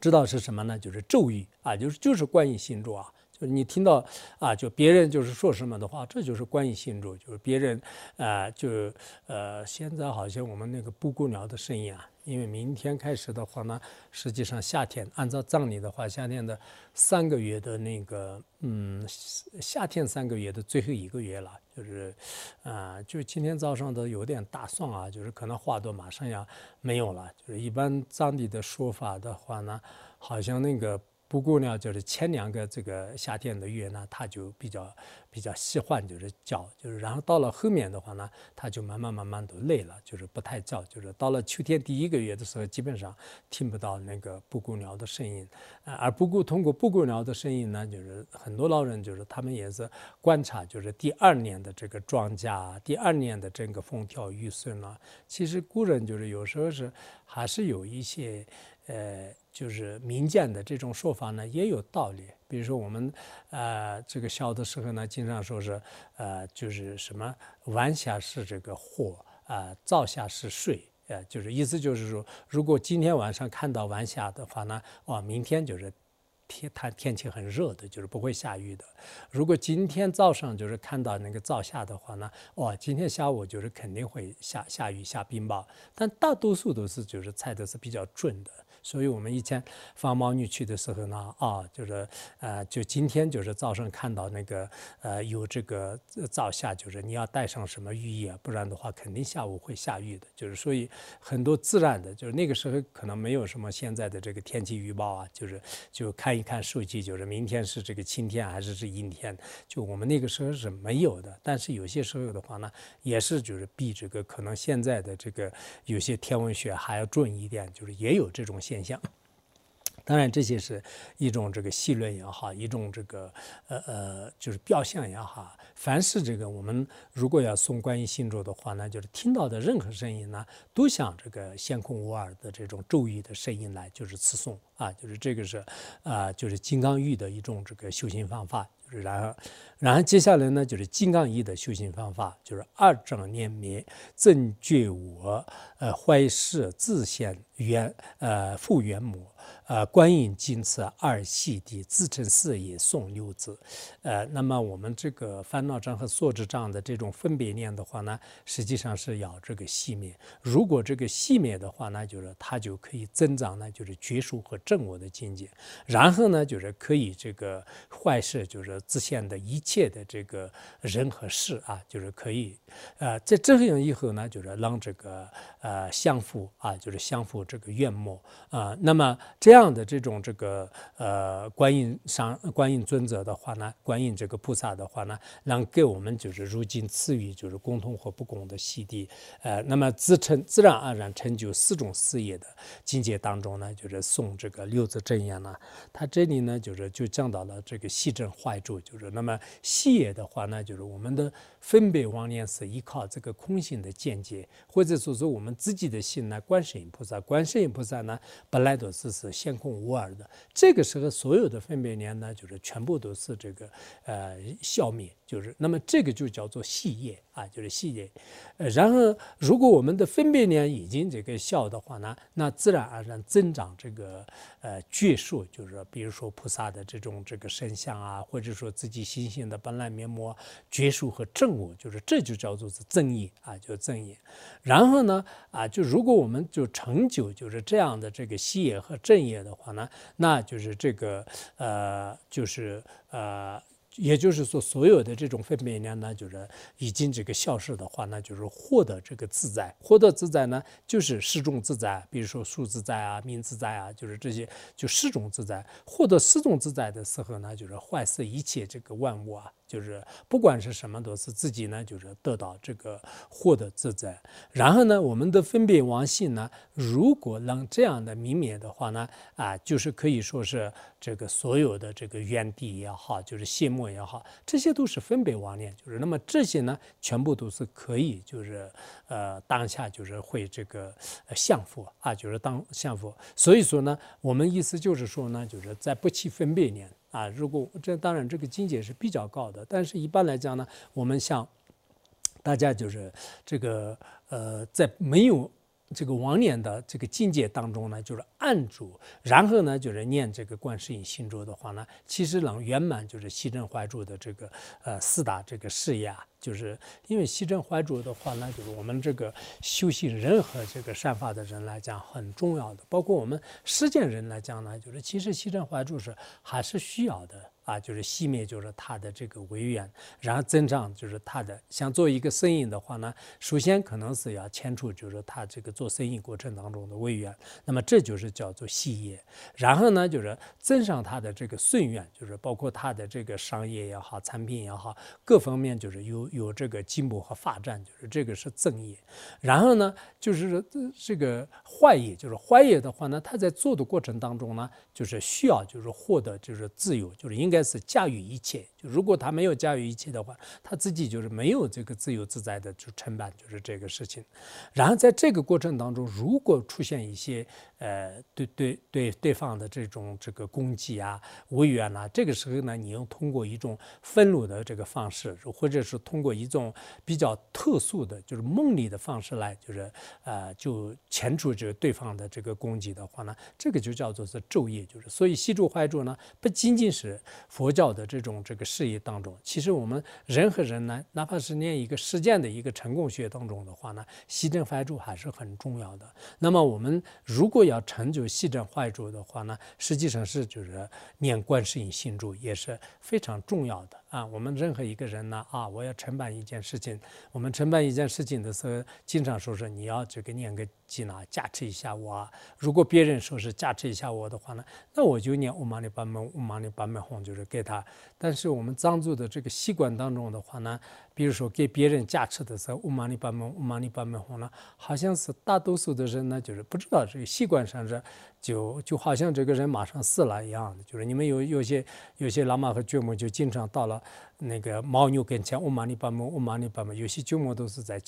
Speaker 1: 知道是什么呢？就是咒语啊，就是就是观音心咒啊。就是你听到啊，就别人就是说什么的话，这就是观音心咒。就是别人啊，就呃，现在好像我们那个布谷鸟的声音啊。因为明天开始的话呢，实际上夏天按照葬礼的话，夏天的三个月的那个，嗯，夏天三个月的最后一个月了，就是，啊，就今天早上的有点大蒜啊，就是可能花朵马上要没有了，就是一般藏地的说法的话呢，好像那个。不过呢，就是前两个这个夏天的月呢，它就比较比较喜欢，就是叫，就是然后到了后面的话呢，它就慢慢慢慢都累了，就是不太叫，就是到了秋天第一个月的时候，基本上听不到那个布谷鸟的声音，而布谷通过布谷鸟的声音呢，就是很多老人就是他们也是观察，就是第二年的这个庄稼，第二年的整个风调雨顺了。其实古人就是有时候是还是有一些。呃，就是民间的这种说法呢，也有道理。比如说我们，呃，这个小的时候呢，经常说是，呃，就是什么晚霞是这个火，啊，早霞是水，呃，就是意思就是说，如果今天晚上看到晚霞的话呢，哦，明天就是天它天气很热的，就是不会下雨的。如果今天早上就是看到那个早霞的话呢，哦，今天下午就是肯定会下下雨下冰雹。但大多数都是就是猜的是比较准的。所以我们以前放毛女去的时候呢，啊，就是呃，就今天就是早上看到那个呃有这个早下，就是你要带上什么雨衣，不然的话肯定下午会下雨的。就是所以很多自然的，就是那个时候可能没有什么现在的这个天气预报啊，就是就看一看手机，就是明天是这个晴天还是是阴天，就我们那个时候是没有的。但是有些时候的话呢，也是就是比这个可能现在的这个有些天文学还要准一点，就是也有这种。现象，当然这些是一种这个戏论也好，一种这个呃呃就是表象也好。凡是这个我们如果要诵观音心咒的话呢，就是听到的任何声音呢，都像这个先空无二的这种咒语的声音来，就是词诵啊，就是这个是啊，就是金刚玉的一种这个修行方法。然后，然后接下来呢，就是金刚一的修行方法，就是二正念灭，正觉我，呃，坏世自现原，呃，复原母。呃，观音金翅二细地自成四也送六字，呃，那么我们这个烦恼障和所知障的这种分别念的话呢，实际上是要这个熄灭。如果这个熄灭的话呢，就是它就可以增长呢，就是觉数和正我的境界。然后呢，就是可以这个坏事，就是自现的一切的这个人和事啊，就是可以，呃，在这样以后呢，就是让这个呃相互啊，就是相互这个愿末啊，那么这样。这样的这种这个呃观音上观音尊者的话呢，观音这个菩萨的话呢，能给我们就是如今赐予就是共同或不共的洗涤，呃，那么自成自然而然成就四种事业的境界当中呢，就是送这个六字真言呢，他这里呢就是就讲到了这个细正坏住，就是那么细业的话呢，就是我们的分别妄念是依靠这个空性的见解，或者说是我们自己的心呢，观世音菩萨，观世音菩萨呢本来都是是现。监控无二的，这个时候所有的分别念呢，就是全部都是这个呃消灭。就是那么这个就叫做细叶啊，就是细叶。呃，然后如果我们的分别念已经这个消的话呢，那自然而然增长这个呃觉数，就是比如说菩萨的这种这个身相啊，或者说自己心性的本来面目觉数和正悟，就是这就叫做是正业啊，就是正业。然后呢啊，就如果我们就成就就是这样的这个细业和正业的话呢，那就是这个呃，就是呃。也就是说，所有的这种分别念呢，就是已经这个消失的话，那就是获得这个自在。获得自在呢，就是四种自在，比如说数自在啊、名自在啊，就是这些就四种自在。获得四种自在的时候呢，就是坏视一切这个万物啊。就是不管是什么，都是自己呢，就是得到这个获得自在。然后呢，我们的分别妄性呢，如果能这样的泯灭的话呢，啊，就是可以说是这个所有的这个原地也好，就是谢幕也好，这些都是分别妄念。就是那么这些呢，全部都是可以，就是呃当下就是会这个相佛啊，就是当相佛。所以说呢，我们意思就是说呢，就是在不起分别念。啊，如果这当然这个境界是比较高的，但是一般来讲呢，我们像大家就是这个呃，在没有这个往年的这个境界当中呢，就是按住，然后呢就是念这个观世音心咒的话呢，其实能圆满就是西正怀住的这个呃四大这个事业啊。就是因为西正怀主的话呢，就是我们这个修行任何这个善法的人来讲很重要的，包括我们实践人来讲呢，就是其实西正怀主是还是需要的啊，就是熄灭就是他的这个违缘，然后增长就是他的想做一个生意的话呢，首先可能是要迁出就是他这个做生意过程当中的违缘，那么这就是叫做细业，然后呢就是增上他的这个顺愿，就是包括他的这个商业也好，产品也好，各方面就是有。有这个进步和发展，就是这个是正业。然后呢，就是这个坏业，就是坏业的话呢，他在做的过程当中呢，就是需要就是获得就是自由，就是应该是驾驭一切。就如果他没有驾驭一切的话，他自己就是没有这个自由自在的去承办就是这个事情。然后在这个过程当中，如果出现一些呃对对对对方的这种这个攻击啊、威远啊，这个时候呢，你用通过一种愤怒的这个方式，或者是通过一种比较特殊的，就是梦里的方式来，就是呃就牵出这个对方的这个攻击的话呢，这个就叫做是昼夜，就是所以西住怀住呢，不仅仅是佛教的这种这个。事业当中，其实我们人和人呢，哪怕是念一个实践的一个成功学当中的话呢，西正怀住还是很重要的。那么我们如果要要成就西正坏主的话呢，实际上是就是念观世音心咒也是非常重要的。啊，我们任何一个人呢，啊，我要承办一件事情，我们承办一件事情的时候，经常说是你要这个念个经啊，加持一下我。如果别人说是加持一下我的话呢，那我就念乌玛尼巴门乌玛尼巴门哄，就是给他。但是我们藏族的这个习惯当中的话呢。比如说给别人加持的时候，乌玛尼巴门乌玛尼巴门哄呢，好像是大多数的人呢，就是不知道这个习惯上是，就就好像这个人马上死了一样的，就是你们有有些有些喇嘛和觉母就经常到了那个牦牛跟前，乌玛尼巴姆乌玛尼巴姆，有些觉母都是在。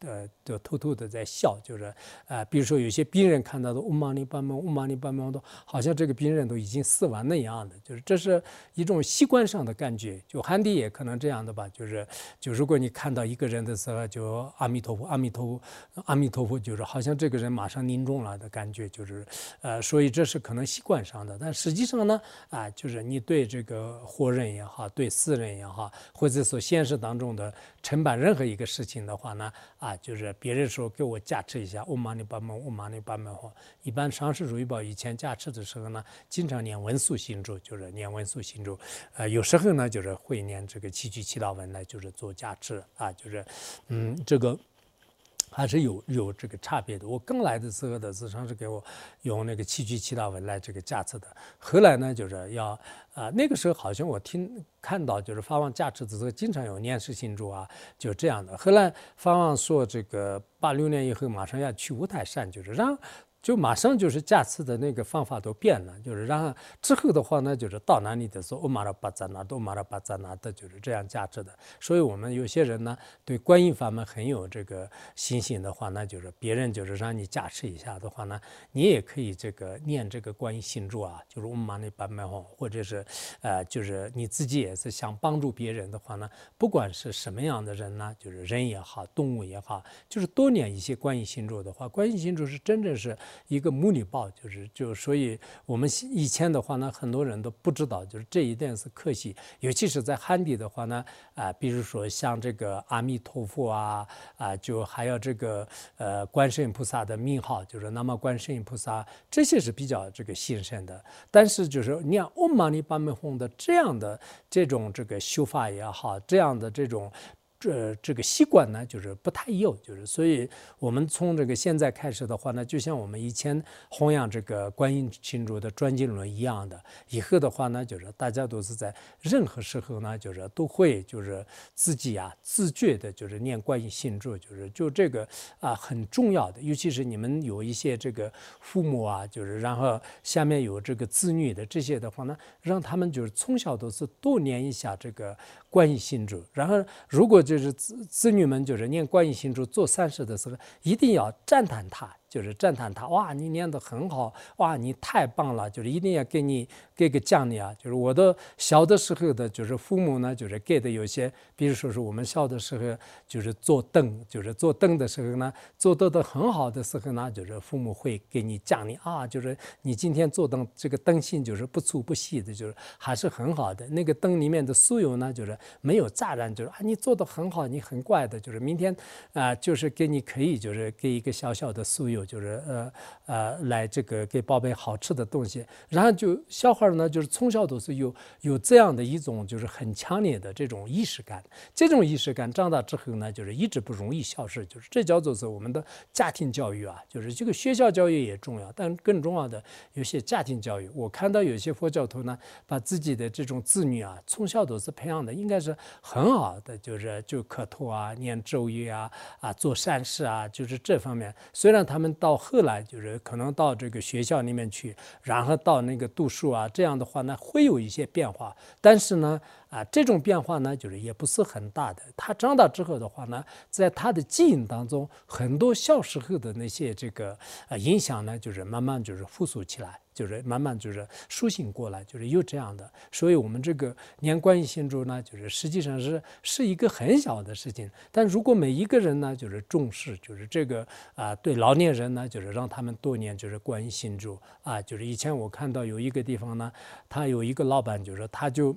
Speaker 1: 呃，就偷偷的在笑，就是，呃，比如说有些病人看到的，乌玛尼巴门，乌玛尼巴门，都好像这个病人都已经死完那样的，就是这是一种习惯上的感觉。就汉地也可能这样的吧，就是，就如果你看到一个人的时候，就阿弥陀佛，阿弥陀佛，阿弥陀佛，就是好像这个人马上临终了的感觉，就是，呃，所以这是可能习惯上的。但实际上呢，啊，就是你对这个活人也好，对死人也好，或者说现实当中的承办任何一个事情的话呢，啊。就是别人说给我加持一下，我玛尼巴门，我玛尼巴门哈。一般上师如意宝以前加持的时候呢，经常念文殊心咒，就是念文殊心咒。呃，有时候呢，就是会念这个七句祈祷文呢，就是做加持啊，就是，嗯，这个。还是有有这个差别的。我刚来的时候的职称是给我用那个七句七大文来这个加持的。后来呢，就是要啊，那个时候好像我听看到就是法王加持的时候，经常有念世心咒啊，就这样的。后来法王说这个八六年以后马上要去五台山，就是让就马上就是驾车的那个方法都变了，就是然后之后的话呢，就是到哪里的时候，欧马拉巴扎拿，欧马拉巴扎拿的就是这样驾车的。所以我们有些人呢，对观音法门很有这个信心的话，那就是别人就是让你驾车一下的话呢，你也可以这个念这个观音心咒啊，就是欧玛尼巴麦吽，或者是呃，就是你自己也是想帮助别人的话呢，不管是什么样的人呢，就是人也好，动物也好，就是多念一些观音心咒的话，观音心咒是真正是。一个母女报，就是就所以我们以前的话呢，很多人都不知道，就是这一点是可惜，尤其是在汉地的话呢，啊，比如说像这个阿弥陀佛啊，啊，就还有这个呃观世音菩萨的名号，就是那么观世音菩萨这些是比较这个兴盛的，但是就是念嗡嘛呢叭咪吽的这样的这种这个修法也好，这样的这种。这这个习惯呢，就是不太有，就是所以我们从这个现在开始的话呢，就像我们以前弘扬这个观音经咒的转经轮一样的，以后的话呢，就是大家都是在任何时候呢，就是都会就是自己啊自觉的，就是念观音心咒，就是就这个啊很重要的，尤其是你们有一些这个父母啊，就是然后下面有这个子女的这些的话呢，让他们就是从小都是多念一下这个。观音心咒，然后如果就是子子女们就是念观音心咒做善事的时候，一定要赞叹他。就是赞叹他，哇，你念得很好，哇，你太棒了，就是一定要给你给个奖励啊！就是我的小的时候的，就是父母呢，就是给的有些，比如说是我们小的时候，就是做灯，就是做灯的时候呢，做得的很好的时候呢，就是父母会给你奖励啊，就是你今天做灯这个灯芯就是不粗不细的，就是还是很好的。那个灯里面的酥油呢，就是没有炸燃，就是啊，你做的很好，你很怪的，就是明天啊，就是给你可以就是给一个小小的酥油。就是呃呃来这个给宝贝好吃的东西，然后就小孩呢，就是从小都是有有这样的一种就是很强烈的这种意识感，这种意识感长大之后呢，就是一直不容易消失，就是这叫做是我们的家庭教育啊，就是这个学校教育也重要，但更重要的有些家庭教育，我看到有些佛教徒呢，把自己的这种子女啊，从小都是培养的，应该是很好的，就是就磕头啊，念咒语啊，啊做善事啊，就是这方面，虽然他们。到后来就是可能到这个学校里面去，然后到那个度数啊，这样的话呢会有一些变化，但是呢啊这种变化呢就是也不是很大的。他长大之后的话呢，在他的基因当中，很多小时候的那些这个呃影响呢，就是慢慢就是复苏起来。就是慢慢就是苏醒过来，就是有这样的，所以我们这个念观音心咒呢，就是实际上是是一个很小的事情，但如果每一个人呢，就是重视，就是这个啊，对老年人呢，就是让他们多念就是观音心咒啊，就是以前我看到有一个地方呢，他有一个老板，就是他就。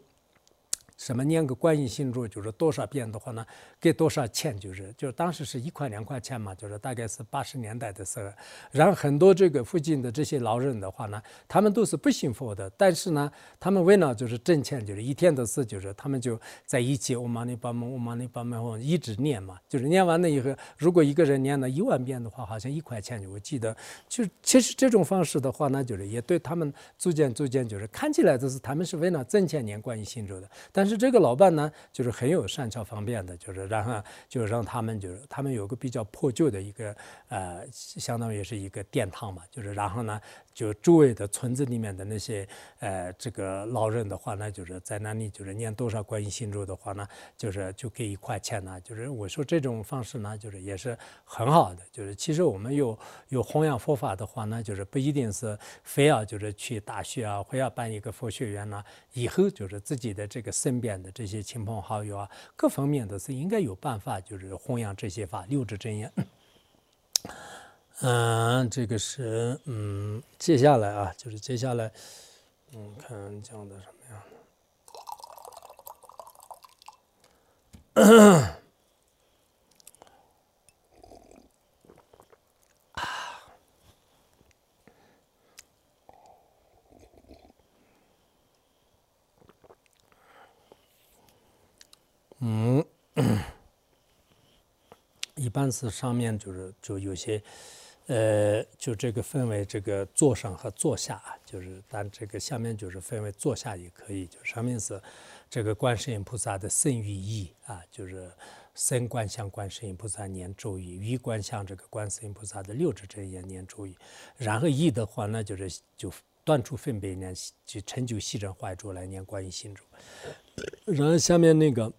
Speaker 1: 什么念个观音心咒，就是多少遍的话呢，给多少钱，就是就是当时是一块两块钱嘛，就是大概是八十年代的时候。然后很多这个附近的这些老人的话呢，他们都是不信佛的，但是呢，他们为了就是挣钱，就是一天的事，就是他们就在一起，我玛尼巴门，我玛尼巴门，一直念嘛。就是念完了以后，如果一个人念了一万遍的话，好像一块钱。我记得，就其实这种方式的话呢，就是也对他们逐渐逐渐就是看起来就是他们是为了挣钱念观音心咒的，但是。是这个老伴呢，就是很有善巧方便的，就是然后就让他们就是他们有个比较破旧的一个呃，相当于是一个殿堂嘛，就是然后呢。就周围的村子里面的那些呃，这个老人的话呢，就是在那里就是念多少观音心咒的话呢，就是就给一块钱呢。就是我说这种方式呢，就是也是很好的。就是其实我们有有弘扬佛法的话呢，就是不一定是非要就是去大学啊，非要办一个佛学院呢。以后就是自己的这个身边的这些亲朋好友啊，各方面都是应该有办法，就是弘扬这些法，六字真言。嗯，这个是嗯，接下来啊，就是接下来，嗯，看讲的什么样的。嗯，一般是上面就是就有些。呃，就这个分为这个坐上和坐下啊，就是但这个下面就是分为坐下也可以，就上面是这个观世音菩萨的圣与意啊，就是身观相观世音菩萨念咒语，语观相这个观世音菩萨的六指真言念咒语，然后意的话呢，就是就断除分别念，就成就细正坏处来念观音心咒。然后下面那个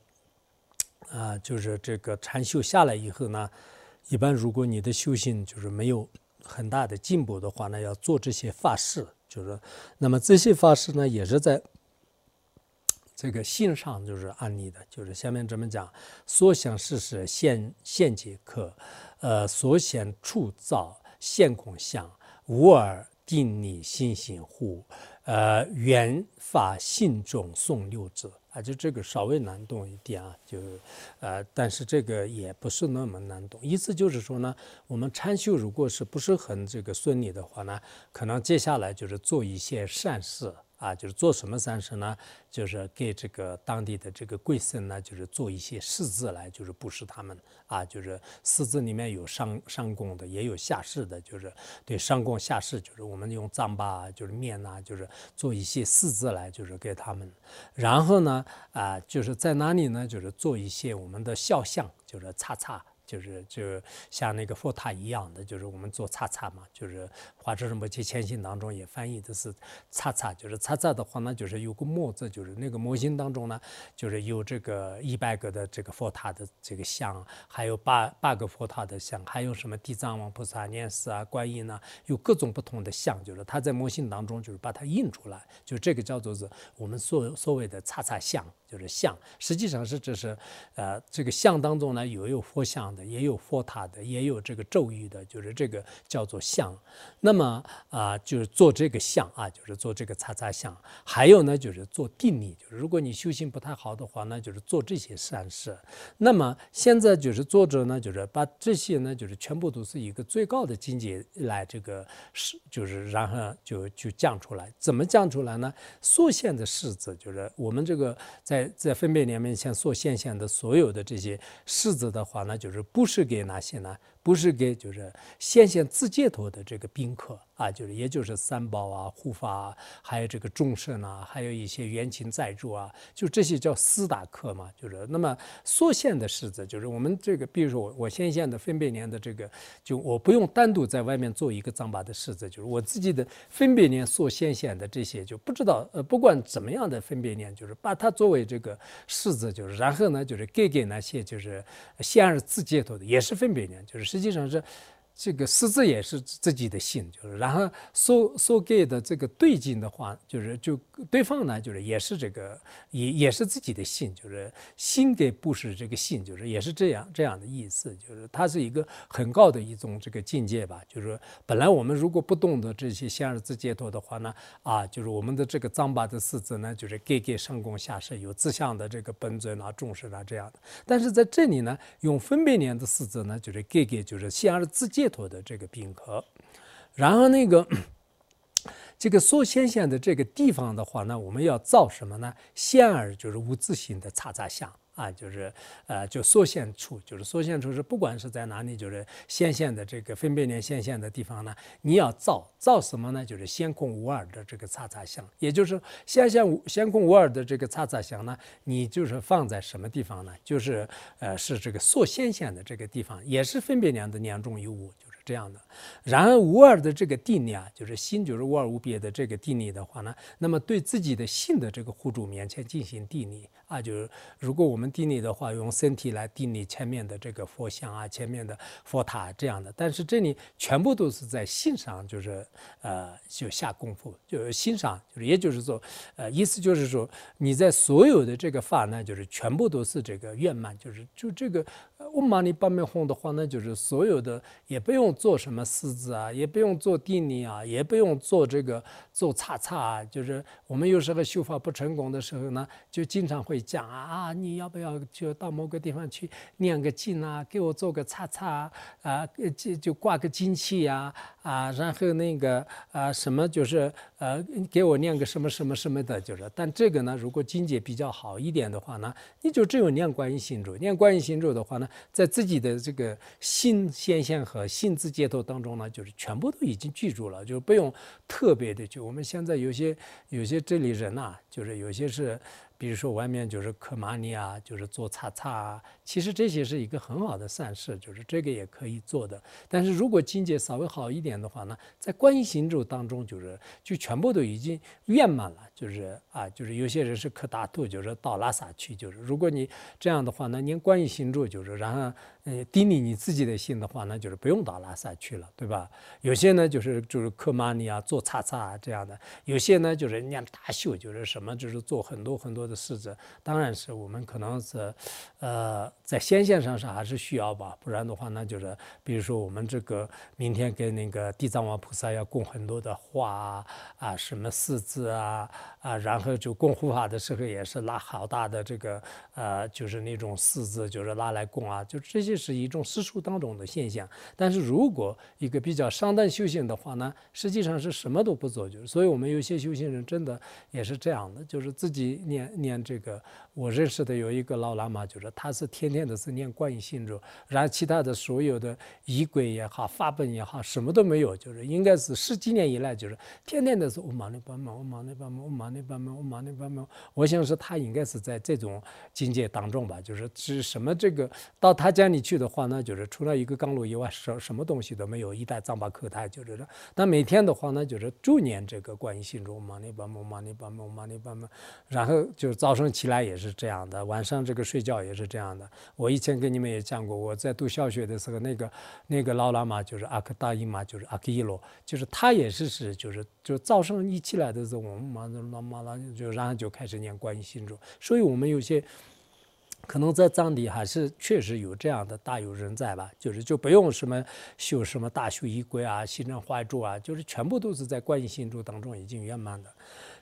Speaker 1: 啊，就是这个禅修下来以后呢，一般如果你的修行就是没有很大的进步的话呢，要做这些法事，就是那么这些法事呢，也是在。这个心上就是安利的，就是下面这么讲：所想事实现现即可，呃，所想处造现空相，无耳定力心行护，呃，缘法信众诵六字啊，就这个稍微难懂一点啊，就呃，但是这个也不是那么难懂。意思就是说呢，我们禅修如果是不是很这个顺利的话呢，可能接下来就是做一些善事。啊，就是做什么善事呢？就是给这个当地的这个贵僧呢，就是做一些施字来，就是布施他们。啊，就是四字里面有上上供的，也有下士的，就是对上供下士，就是我们用糌粑，就是面呐，就是做一些施字来，就是给他们。然后呢，啊，就是在哪里呢？就是做一些我们的肖像，就是擦擦。就是就像那个佛塔一样的，就是我们做叉叉嘛，就是华智仁波切千信当中也翻译的是叉叉，就是叉叉的话呢，就是有个模子，就是那个模型当中呢，就是有这个一百个的这个佛塔的这个像，还有八八个佛塔的像，还有什么地藏王菩萨、念师啊、观音呢，有各种不同的像，就是它在模型当中就是把它印出来，就这个叫做是我们所所谓的叉叉像。就是像，实际上是这是，呃，这个像当中呢，有有佛像的，也有佛塔的，也有这个咒语的，就是这个叫做像。那么啊，就是做这个像啊，就是做这个擦擦像。还有呢，就是做定力，就是如果你修行不太好的话，那就是做这些善事。那么现在就是作者呢，就是把这些呢，就是全部都是一个最高的境界来这个是，就是然后就就降出来。怎么降出来呢？所现的式子就是我们这个在。在分别年面前所现象的所有的这些式子的话呢，就是不是给哪些呢？不是给就是现现自接头的这个宾客啊，就是也就是三宝啊、护法啊，还有这个众生啊，还有一些缘情在住啊，就这些叫四大客嘛。就是那么所现的式子，就是我们这个，比如说我我现现的分别年的这个，就我不用单独在外面做一个藏巴的式子，就是我自己的分别年所现现的这些，就不知道呃，不管怎么样的分别年，就是把它作为这个式子，就是然后呢，就是给给那些就是现而自解脱的，也是分别年，就是。实际上是。这个狮子也是自己的性，就是然后所所给的这个对境的话，就是就对方呢，就是也是这个也也是自己的性，就是心给布施这个性，就是也是这样这样的意思，就是它是一个很高的一种这个境界吧。就是本来我们如果不懂得这些相日自解脱的话呢，啊，就是我们的这个藏巴的四字呢，就是给给上供下施有自相的这个本尊啊、众生啊这样的。但是在这里呢，用分别念的四字呢，就是给给就是相日自解。托的这个宾客，然后那个 这个所显现的这个地方的话呢，我们要造什么呢？线儿就是无自性的叉叉相啊，就是呃，就缩线处，就是缩线处是不管是在哪里，就是线线的这个分别念线线的地方呢，你要造造什么呢？就是先空无二的这个叉叉相，也就是显现无先空无二的这个叉叉相呢，你就是放在什么地方呢？就是呃，是这个缩线线的这个地方，也是分别念的两种有无。这样的，然而无二的这个定力啊，就是心就是无二无别的这个定力的话呢，那么对自己的性的这个护主面前进行定力啊，就是如果我们定力的话，用身体来定力前面的这个佛像啊，前面的佛塔这样的，但是这里全部都是在心上，就是呃就下功夫，就是心上，就是也就是说，呃意思就是说你在所有的这个法呢，就是全部都是这个圆满，就是就这个。我玛尼八面红的话呢，就是所有的也不用做什么狮子啊，也不用做定力啊，也不用做这个做叉叉啊。就是我们有时候修法不成功的时候呢，就经常会讲啊啊，你要不要就到某个地方去念个经啊，给我做个叉叉啊，就就挂个金器呀啊，然后那个啊什么就是呃给我念个什么什么什么的，就是。但这个呢，如果境界比较好一点的话呢，你就只有念观音心咒，念观音心咒的话呢。在自己的这个性现象和性自解脱当中呢，就是全部都已经记住了，就不用特别的去。我们现在有些有些这里人呐，就是有些是。比如说外面就是克玛尼啊，就是做擦擦啊，其实这些是一个很好的善事，就是这个也可以做的。但是如果境界稍微好一点的话呢，在观音行咒当中，就是就全部都已经圆满了，就是啊，就是有些人是磕大肚，就是到拉萨去，就是如果你这样的话呢，念观音行咒就是然后。呃，定力你自己的心的话那，就是不用到拉萨去了，对吧？有些呢，就是就是克玛尼啊，做擦擦啊这样的；有些呢，就是念大秀，就是什么，就是做很多很多的事子。当然是我们可能是，呃，在先线上是还是需要吧，不然的话呢，就是比如说我们这个明天跟那个地藏王菩萨要供很多的花啊，啊什么四字啊啊，然后就供护法的时候也是拉好大的这个呃，就是那种四字，就是拉来供啊，就这些。这是一种世俗当中的现象，但是如果一个比较上单修行的话呢，实际上是什么都不做，就是，所以我们有些修行人真的也是这样的，就是自己念念这个。我认识的有一个老喇嘛，就是他是天天的是念观音心咒，然后其他的所有的仪轨也好、法本也好，什么都没有，就是应该是十几年以来，就是天天的是嗡嘛呢叭嘛，嗡嘛呢叭嘛，嗡嘛呢叭嘛，嗡嘛呢叭嘛。我想是他应该是在这种境界当中吧，就是是什么这个到他家里去的话呢，就是除了一个钢炉以外，什什么东西都没有，一袋藏巴口台就是这。但每天的话呢，就是就念这个观音心咒，嘛呢叭嘛，嘛呢叭嘛，嘛呢叭嘛，然后就是早上起来也是。这样的，晚上这个睡觉也是这样的。我以前跟你们也讲过，我在读小学的时候，那个那个老喇嘛就是阿克大伊嘛，就是阿克伊罗，就是他也是是就是就早上一起来的时候，我们马上老马了，就然后就开始念观音心咒。所以我们有些可能在藏地还是确实有这样的大有人在吧，就是就不用什么修什么大修衣柜啊、心正怀咒啊，就是全部都是在观音心咒当中已经圆满的。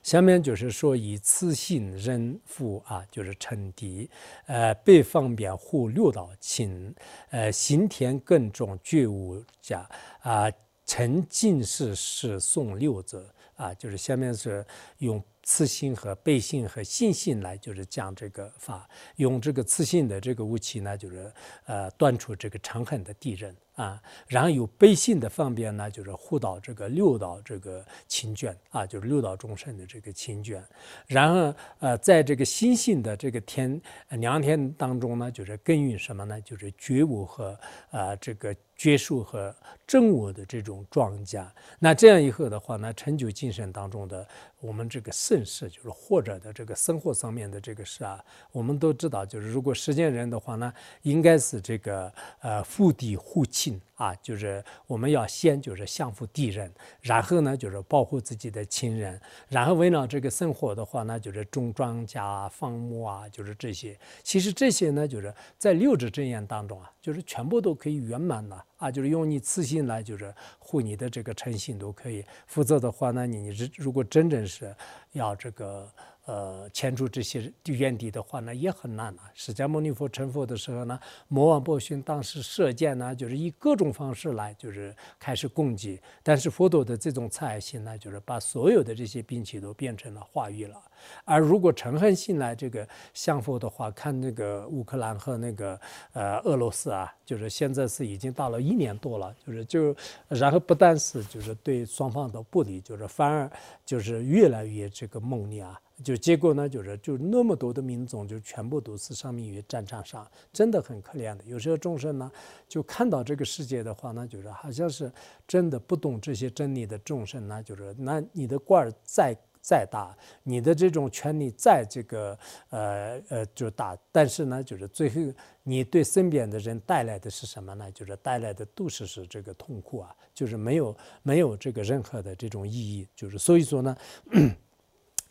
Speaker 1: 下面就是说以次性人父啊，就是称敌，呃，被方便护六道亲，呃，行田更重觉悟家啊，成进士是送六者啊，就是下面是用。慈心和背信和信心来，就是讲这个法，用这个慈心的这个武器呢，就是呃断除这个长恨的敌人啊，然后有背信的方便呢，就是护导这个六道这个亲眷啊，就是六道众生的这个亲眷，然后呃在这个心性的这个天良天当中呢，就是耕耘什么呢？就是觉悟和啊这个。觉束和正我的这种庄稼，那这样以后的话呢，成就精神当中的我们这个盛世，就是或者的这个生活上面的这个事啊，我们都知道，就是如果实践人的话呢，应该是这个呃富地护亲啊，就是我们要先就是相负敌人，然后呢就是保护自己的亲人，然后为了这个生活的话呢，就是种庄稼、放牧啊，就是这些。其实这些呢，就是在六字真言当中啊，就是全部都可以圆满的。啊，就是用你自信来，就是护你的这个诚信都可以。否则的话呢，你你如果真正是要这个。呃，牵出这些原地的话呢，也很难了。释迦牟尼佛成佛的时候呢，魔王波旬当时射箭呢，就是以各种方式来，就是开始攻击。但是佛陀的这种慈爱心呢，就是把所有的这些兵器都变成了化育了。而如果嗔恨心来这个相佛的话，看那个乌克兰和那个呃俄罗斯啊，就是现在是已经到了一年多了，就是就然后不但是就是对双方都不利，就是反而就是越来越这个猛烈啊。就结果呢，就是就那么多的民众，就全部都是丧命于战场上，真的很可怜的。有时候众生呢，就看到这个世界的话呢，就是好像是真的不懂这些真理的众生呢，就是那你的官儿再再大，你的这种权利再这个呃呃就大，但是呢，就是最后你对身边的人带来的是什么呢？就是带来的都是是这个痛苦啊，就是没有没有这个任何的这种意义，就是所以说呢。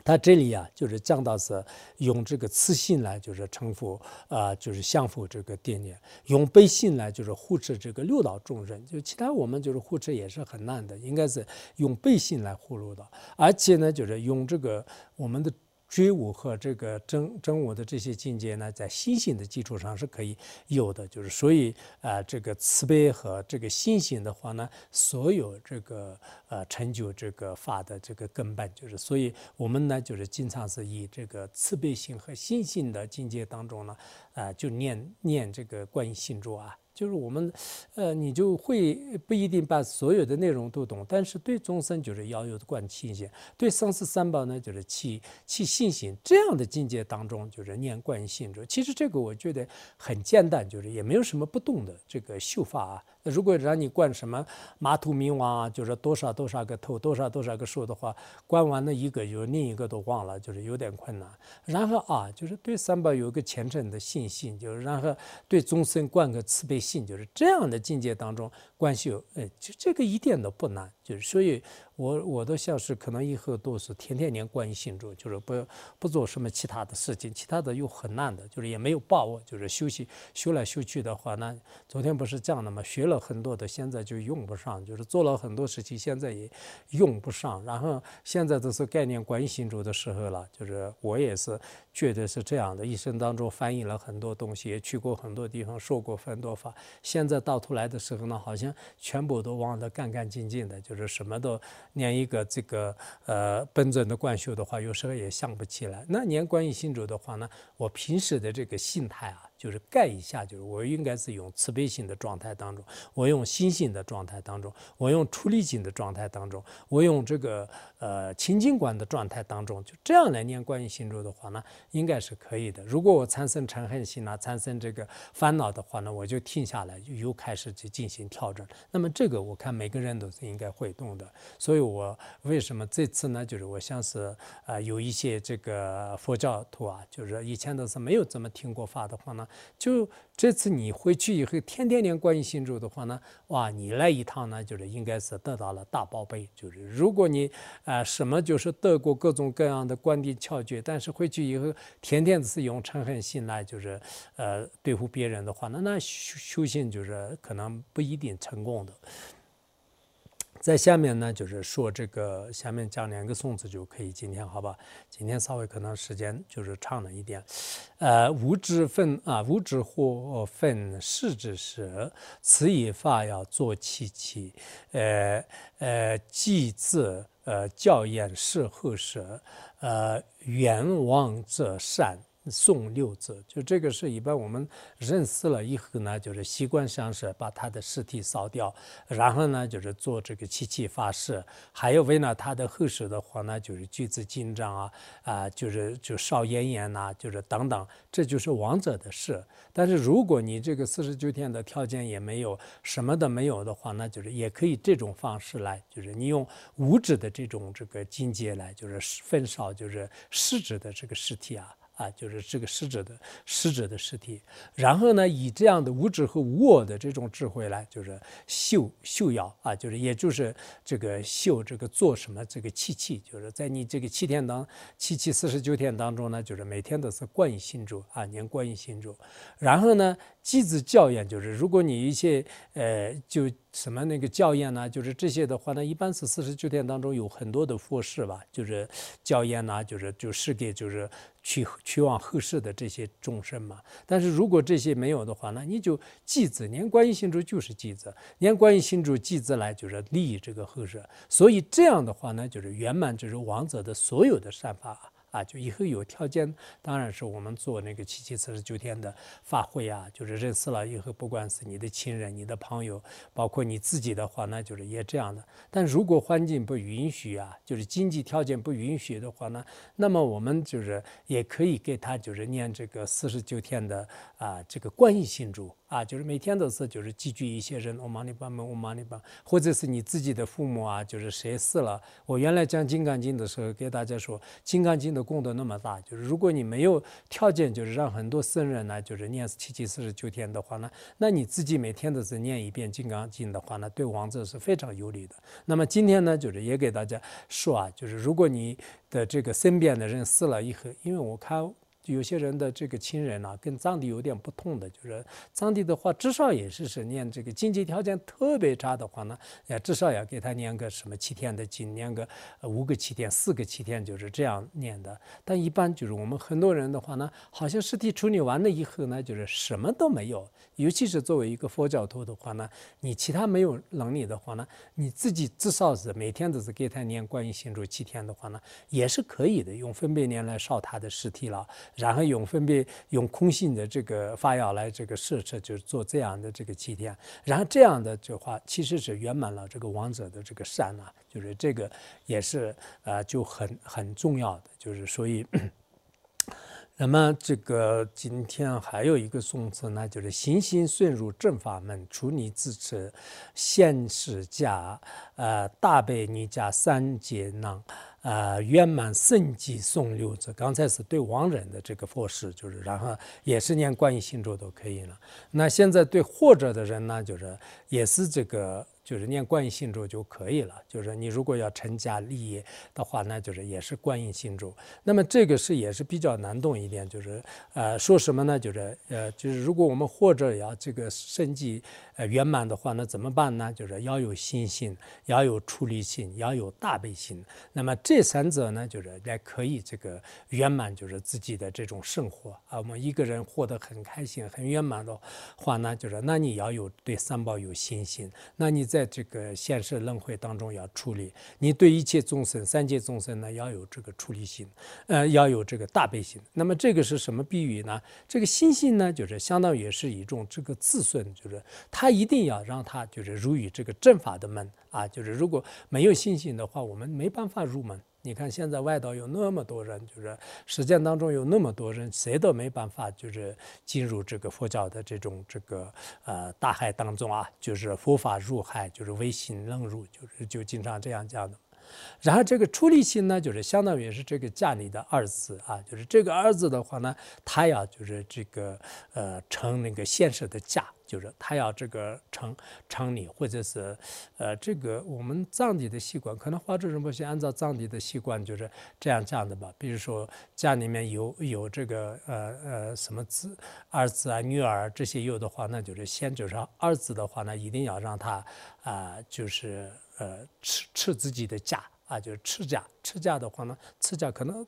Speaker 1: 他这里啊，就是讲到是用这个慈心来，就是称呼啊，就是相互这个惦念；用悲心来，就是护持这个六道众生。就其他我们就是护持也是很难的，应该是用悲心来护六道，而且呢，就是用这个我们的。觉悟和这个真真我的这些境界呢，在心性的基础上是可以有的，就是所以啊，这个慈悲和这个心性的话呢，所有这个呃成就这个法的这个根本，就是所以我们呢，就是经常是以这个慈悲心和心性的境界当中呢，啊，就念念这个观音心咒啊。就是我们，呃，你就会不一定把所有的内容都懂，但是对众生就是要有贯信心，对生死三宝呢就是起起信心，这样的境界当中就是念观心咒。其实这个我觉得很简单，就是也没有什么不懂的这个修法啊。如果让你灌什么马土冥王啊，就是多少多少个头，多少多少个数的话，灌完了一个，就另一个都忘了，就是有点困难。然后啊，就是对三宝有一个虔诚的信心，就是然后对众生灌个慈悲心，就是这样的境界当中关系有，哎，就这个一点都不难，就是所以。我我的想是可能以后都是天天念观音心咒，就是不不做什么其他的事情，其他的又很难的，就是也没有把握，就是休息修来修去的话，那昨天不是讲了吗？学了很多的，现在就用不上，就是做了很多事情，现在也用不上。然后现在都是概念观音心咒的时候了，就是我也是觉得是这样的，一生当中翻译了很多东西，也去过很多地方，说过很多法，现在到头来的时候呢，好像全部都忘得干干净净的，就是什么都。念一个这个呃本尊的观修的话，有时候也想不起来。那念观音心咒的话呢，我平时的这个心态啊。就是盖一下，就是我应该是用慈悲心的状态当中，我用心性的状态当中，我用出离心的状态当中，我用这个呃清净观的状态当中，就这样来念观音心咒的话呢，应该是可以的。如果我产生嗔恨心啊，产生这个烦恼的话呢，我就停下来，又开始去进行调整。那么这个我看每个人都是应该会动的。所以我为什么这次呢？就是我像是啊有一些这个佛教徒啊，就是以前都是没有怎么听过法的话呢。就这次你回去以后，天天念观音心咒的话呢，哇，你来一趟呢，就是应该是得到了大宝贝。就是如果你啊什么就是得过各种各样的观点窍诀，但是回去以后天天是用嗔恨心来就是呃对付别人的话，那那修修行就是可能不一定成功的。在下面呢，就是说这个下面讲两个颂词就可以。今天好吧，今天稍微可能时间就是长了一点。呃，无之分啊，无之或分是之时，此以法要作其其。呃呃，既字呃教言是后时，呃愿望则善。送六字，就这个是一般我们认死了以后呢，就是习惯上是把他的尸体烧掉，然后呢就是做这个七七发誓，还有为了他的后事的话呢，就是举子进帐啊啊，就是就烧烟烟呐，就是等等，这就是亡者的事。但是如果你这个四十九天的条件也没有，什么都没有的话，那就是也可以这种方式来，就是你用五指的这种这个境界来，就是焚烧，就是逝者的这个尸体啊。啊，就是这个逝者的逝者的尸体，然后呢，以这样的无知和无我的这种智慧来，就是修修要啊，就是也就是这个修这个做什么这个气气，就是在你这个七天当七七四十九天当中呢，就是每天都是观音心咒啊，念观音心咒，然后呢。继子教验就是，如果你一些呃，就什么那个教验呢，就是这些的话呢，一般是四十九天当中有很多的佛事吧，就是教验呐，就是就是给就是去去往后世的这些众生嘛。但是如果这些没有的话，那你就祭子念观音心咒就是祭子，念观音心咒祭子来就是利益这个后世。所以这样的话呢，就是圆满就是王者的所有的善法。啊，就以后有条件，当然是我们做那个七七四十九天的法会啊，就是认识了以后，不管是你的亲人、你的朋友，包括你自己的话，那就是也这样的。但如果环境不允许啊，就是经济条件不允许的话呢，那么我们就是也可以给他就是念这个四十九天的啊这个观音心咒。啊，就是每天都是，就是集聚一些人，我忙你帮忙，我忙你帮，或者是你自己的父母啊，就是谁死了。我原来讲《金刚经》的时候，给大家说，《金刚经》的功德那么大，就是如果你没有条件，就是让很多僧人呢，就是念七七四十九天的话呢，那你自己每天都是念一遍《金刚经》的话呢，对王者是非常有利的。那么今天呢，就是也给大家说啊，就是如果你的这个身边的人死了以后，因为我看。有些人的这个亲人呢，跟藏地有点不同的，就是藏地的话，至少也是是念这个经济条件特别差的话呢，也至少要给他念个什么七天的经，念个五个七天、四个七天，就是这样念的。但一般就是我们很多人的话呢，好像尸体处理完了以后呢，就是什么都没有。尤其是作为一个佛教徒的话呢，你其他没有能力的话呢，你自己至少是每天都是给他念观音心咒七天的话呢，也是可以的，用分别念来烧他的尸体了。然后用分别用空性的这个法药来这个设置，就是做这样的这个祭天，然后这样的这话其实是圆满了这个王者的这个善啊，就是这个也是呃就很很重要的，就是所以。那么这个今天还有一个颂词呢，就是行行顺入正法门，除你自持，现世家，呃，大悲女家三劫囊，啊，圆满圣迹送六字。刚才是对亡人的这个佛事，就是然后也是念观音心咒都可以了。那现在对活着的人呢，就是也是这个。就是念观音心咒就可以了。就是你如果要成家立业的话，那就是也是观音心咒。那么这个是也是比较难懂一点。就是呃说什么呢？就是呃就是如果我们或者要这个生计呃圆满的话，那怎么办呢？就是要有心性，要有出离心，要有大悲心。那么这三者呢，就是来可以这个圆满，就是自己的这种生活啊。我们一个人活得很开心、很圆满的话呢，就是那你要有对三宝有信心，那你在。在这个现世轮回当中要处理，你对一切众生、三界众生呢，要有这个处理心，呃，要有这个大悲心。那么这个是什么比喻呢？这个心性呢，就是相当于是一种这个自顺，就是他一定要让他就是入于这个正法的门啊，就是如果没有信心的话，我们没办法入门。你看，现在外道有那么多人，就是实践当中有那么多人，谁都没办法，就是进入这个佛教的这种这个呃大海当中啊，就是佛法入海，就是唯心能入，就是就经常这样讲的。然后这个出离心呢，就是相当于是这个家里的儿子啊，就是这个儿子的话呢，他要就是这个呃成那个现实的家。就是他要这个成成礼，或者是，呃，这个我们藏地的习惯，可能华住人不是按照藏地的习惯就是这样讲的吧。比如说家里面有有这个呃呃什么子儿子啊女儿这些有的话，那就是先就是儿子的话呢，一定要让他啊就是呃吃吃自己的家。啊，就是吃家，持家的话呢，持家可能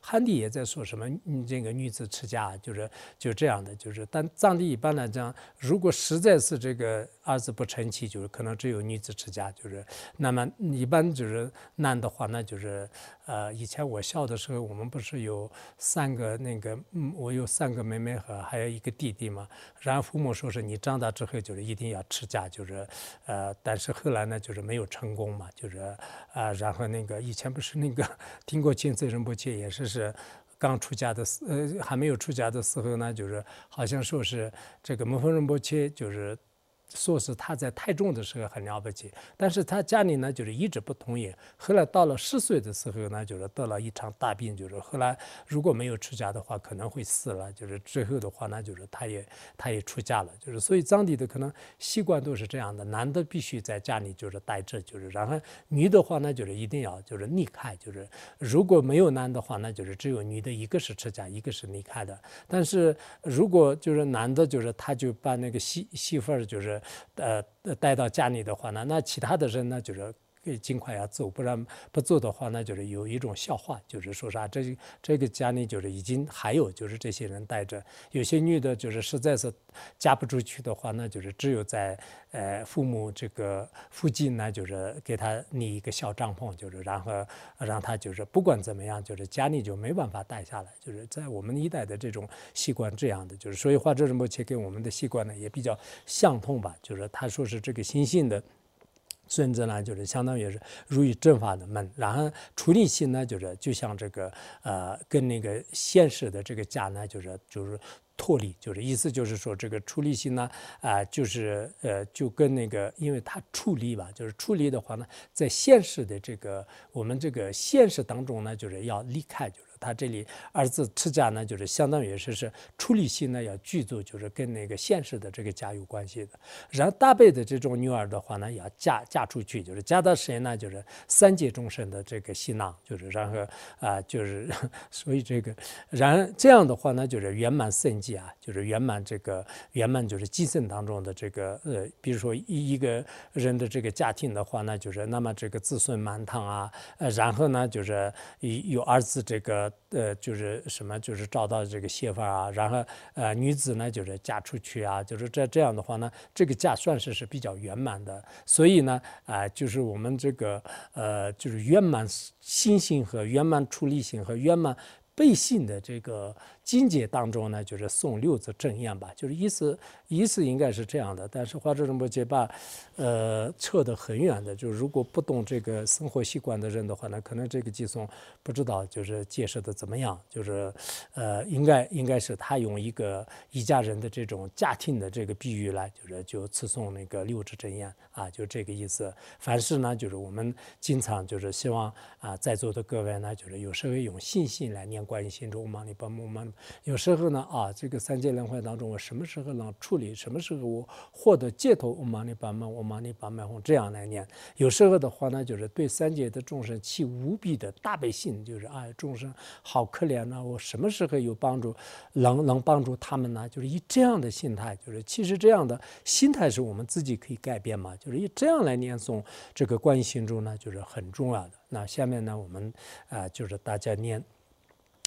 Speaker 1: 汉地也在说什么，这个女子持家，就是就这样的，就是但藏地一般来讲，如果实在是这个儿子不成器，就是可能只有女子持家，就是那么一般就是男的话，那就是呃，以前我小的时候，我们不是有三个那个，嗯，我有三个妹妹和还有一个弟弟嘛，然后父母说是你长大之后就是一定要持家，就是呃，但是后来呢，就是没有成功嘛，就是啊，然后。那个以前不是那个听过金色仁波切也是是刚出家的时呃还没有出家的时候呢，就是好像说是这个摩诃仁波切就是。说是他在太重的时候很了不起，但是他家里呢就是一直不同意。后来到了十岁的时候呢，就是得了一场大病，就是后来如果没有出家的话，可能会死了。就是最后的话呢，就是他也他也出家了。就是所以藏地的可能习惯都是这样的，男的必须在家里就是待着，就是然后女的话呢就是一定要就是离开，就是如果没有男的话，那就是只有女的一个是出家，一个是离开的。但是如果就是男的，就是他就把那个媳媳妇儿就是。呃，带到家里的话呢，那其他的人呢，就是。尽快要走，不然不做的话，那就是有一种笑话，就是说啥，这这个家里就是已经还有就是这些人带着，有些女的就是实在是嫁不出去的话，那就是只有在呃父母这个附近呢，就是给他立一个小帐篷，就是然后让他就是不管怎么样，就是家里就没办法带下来，就是在我们一代的这种习惯这样的，就是所以话这是目前跟我们的习惯呢也比较相通吧，就是他说是这个新兴的。孙子呢，就是相当于是入于正法的门，然后处理心呢，就是就像这个呃，跟那个现实的这个家呢，就是就是脱离，就是意思就是说这个处理心呢，啊，就是呃，就跟那个，因为它处理吧，就是处理的话呢，在现实的这个我们这个现实当中呢，就是要离开，就是。他这里儿子持家呢，就是相当于是是处理心呢要具足，就是跟那个现实的这个家有关系的。然后大辈的这种女儿的话呢，要嫁嫁出去，就是嫁到谁呢？就是三界众生的这个新郎，就是然后啊，就是 所以这个，然这样的话呢，就是圆满圣迹啊，就是圆满这个圆满就是继生当中的这个呃，比如说一一个人的这个家庭的话呢，就是那么这个子孙满堂啊，呃，然后呢就是有有儿子这个。呃，就是什么，就是找到这个媳妇儿啊，然后呃，女子呢就是嫁出去啊，就是这这样的话呢，这个嫁算是是比较圆满的。所以呢，啊，就是我们这个呃，就是圆满心性和圆满处理性和圆满背信的这个经节当中呢，就是送六字真言吧，就是意思意思应该是这样的。但是华中不结把，呃，扯得很远的，就是如果不懂这个生活习惯的人的话呢，可能这个寄送不知道就是解释的怎么样，就是呃，应该应该是他用一个一家人的这种家庭的这个比喻来，就是就赐送那个六字真言啊，就这个意思。凡事呢，就是我们经常就是希望啊，在座的各位呢，就是有时候用信心来念观音心中嘛，你把我们。有时候呢，啊，这个三界轮回当中，我什么时候能处理？什么时候我获得解脱？我忙你把忙，我忙你把忙，这样来念。有时候的话呢，就是对三界的众生起无比的大悲心，就是啊，众生好可怜呐，我什么时候有帮助，能能帮助他们呢？就是以这样的心态，就是其实这样的心态是我们自己可以改变嘛。就是以这样来念诵这个观音心中呢，就是很重要的。那下面呢，我们啊，就是大家念。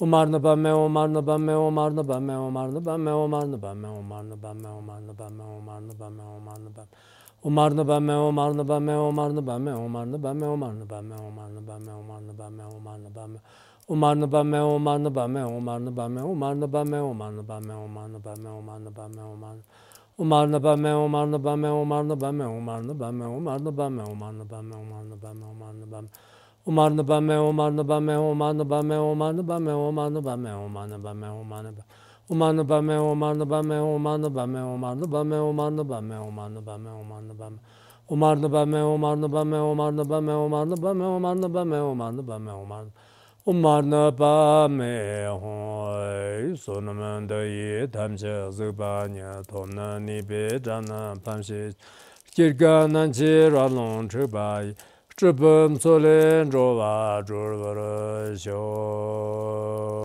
Speaker 1: Umarını ben me umarını ben me umarını ben me umarını ben me umarını ben me umarını ben me umarını ben me umarını ben me umarını ben Umarını ben me umarını ben me umarını ben me umarını ben me umarını ben me umarını ben me umarını ben me umarını ben me Umarını ben me umarını ben me umarını ben me umarını ben me umarını ben me umarını ben me umarını ben me umarını Umarını ben me umarını ben me umarını ben me umarını ben me umarını ben me umarını ben me umarını ben me umarını ben me Omar na ba me Omar na ba me Omar na ba me Omar na ba me Omar na ba me Omar na ba me Omar na ba Omar na ba me Omar na ba me Omar na ba me Omar na ba me Omar na ba me Omar na ba me Omar na ba me Omar na ba me Omar na ba me Omar na ba me Omar na ba me Omar na ba me Omar na ba me Omar Omar na ba me hoi sonam da yi tam che zu ba nya tom na ni be jan na pam shi kirga nan che ra long che ba yi zhibam tsulim zhuwa zhurwa rishyo.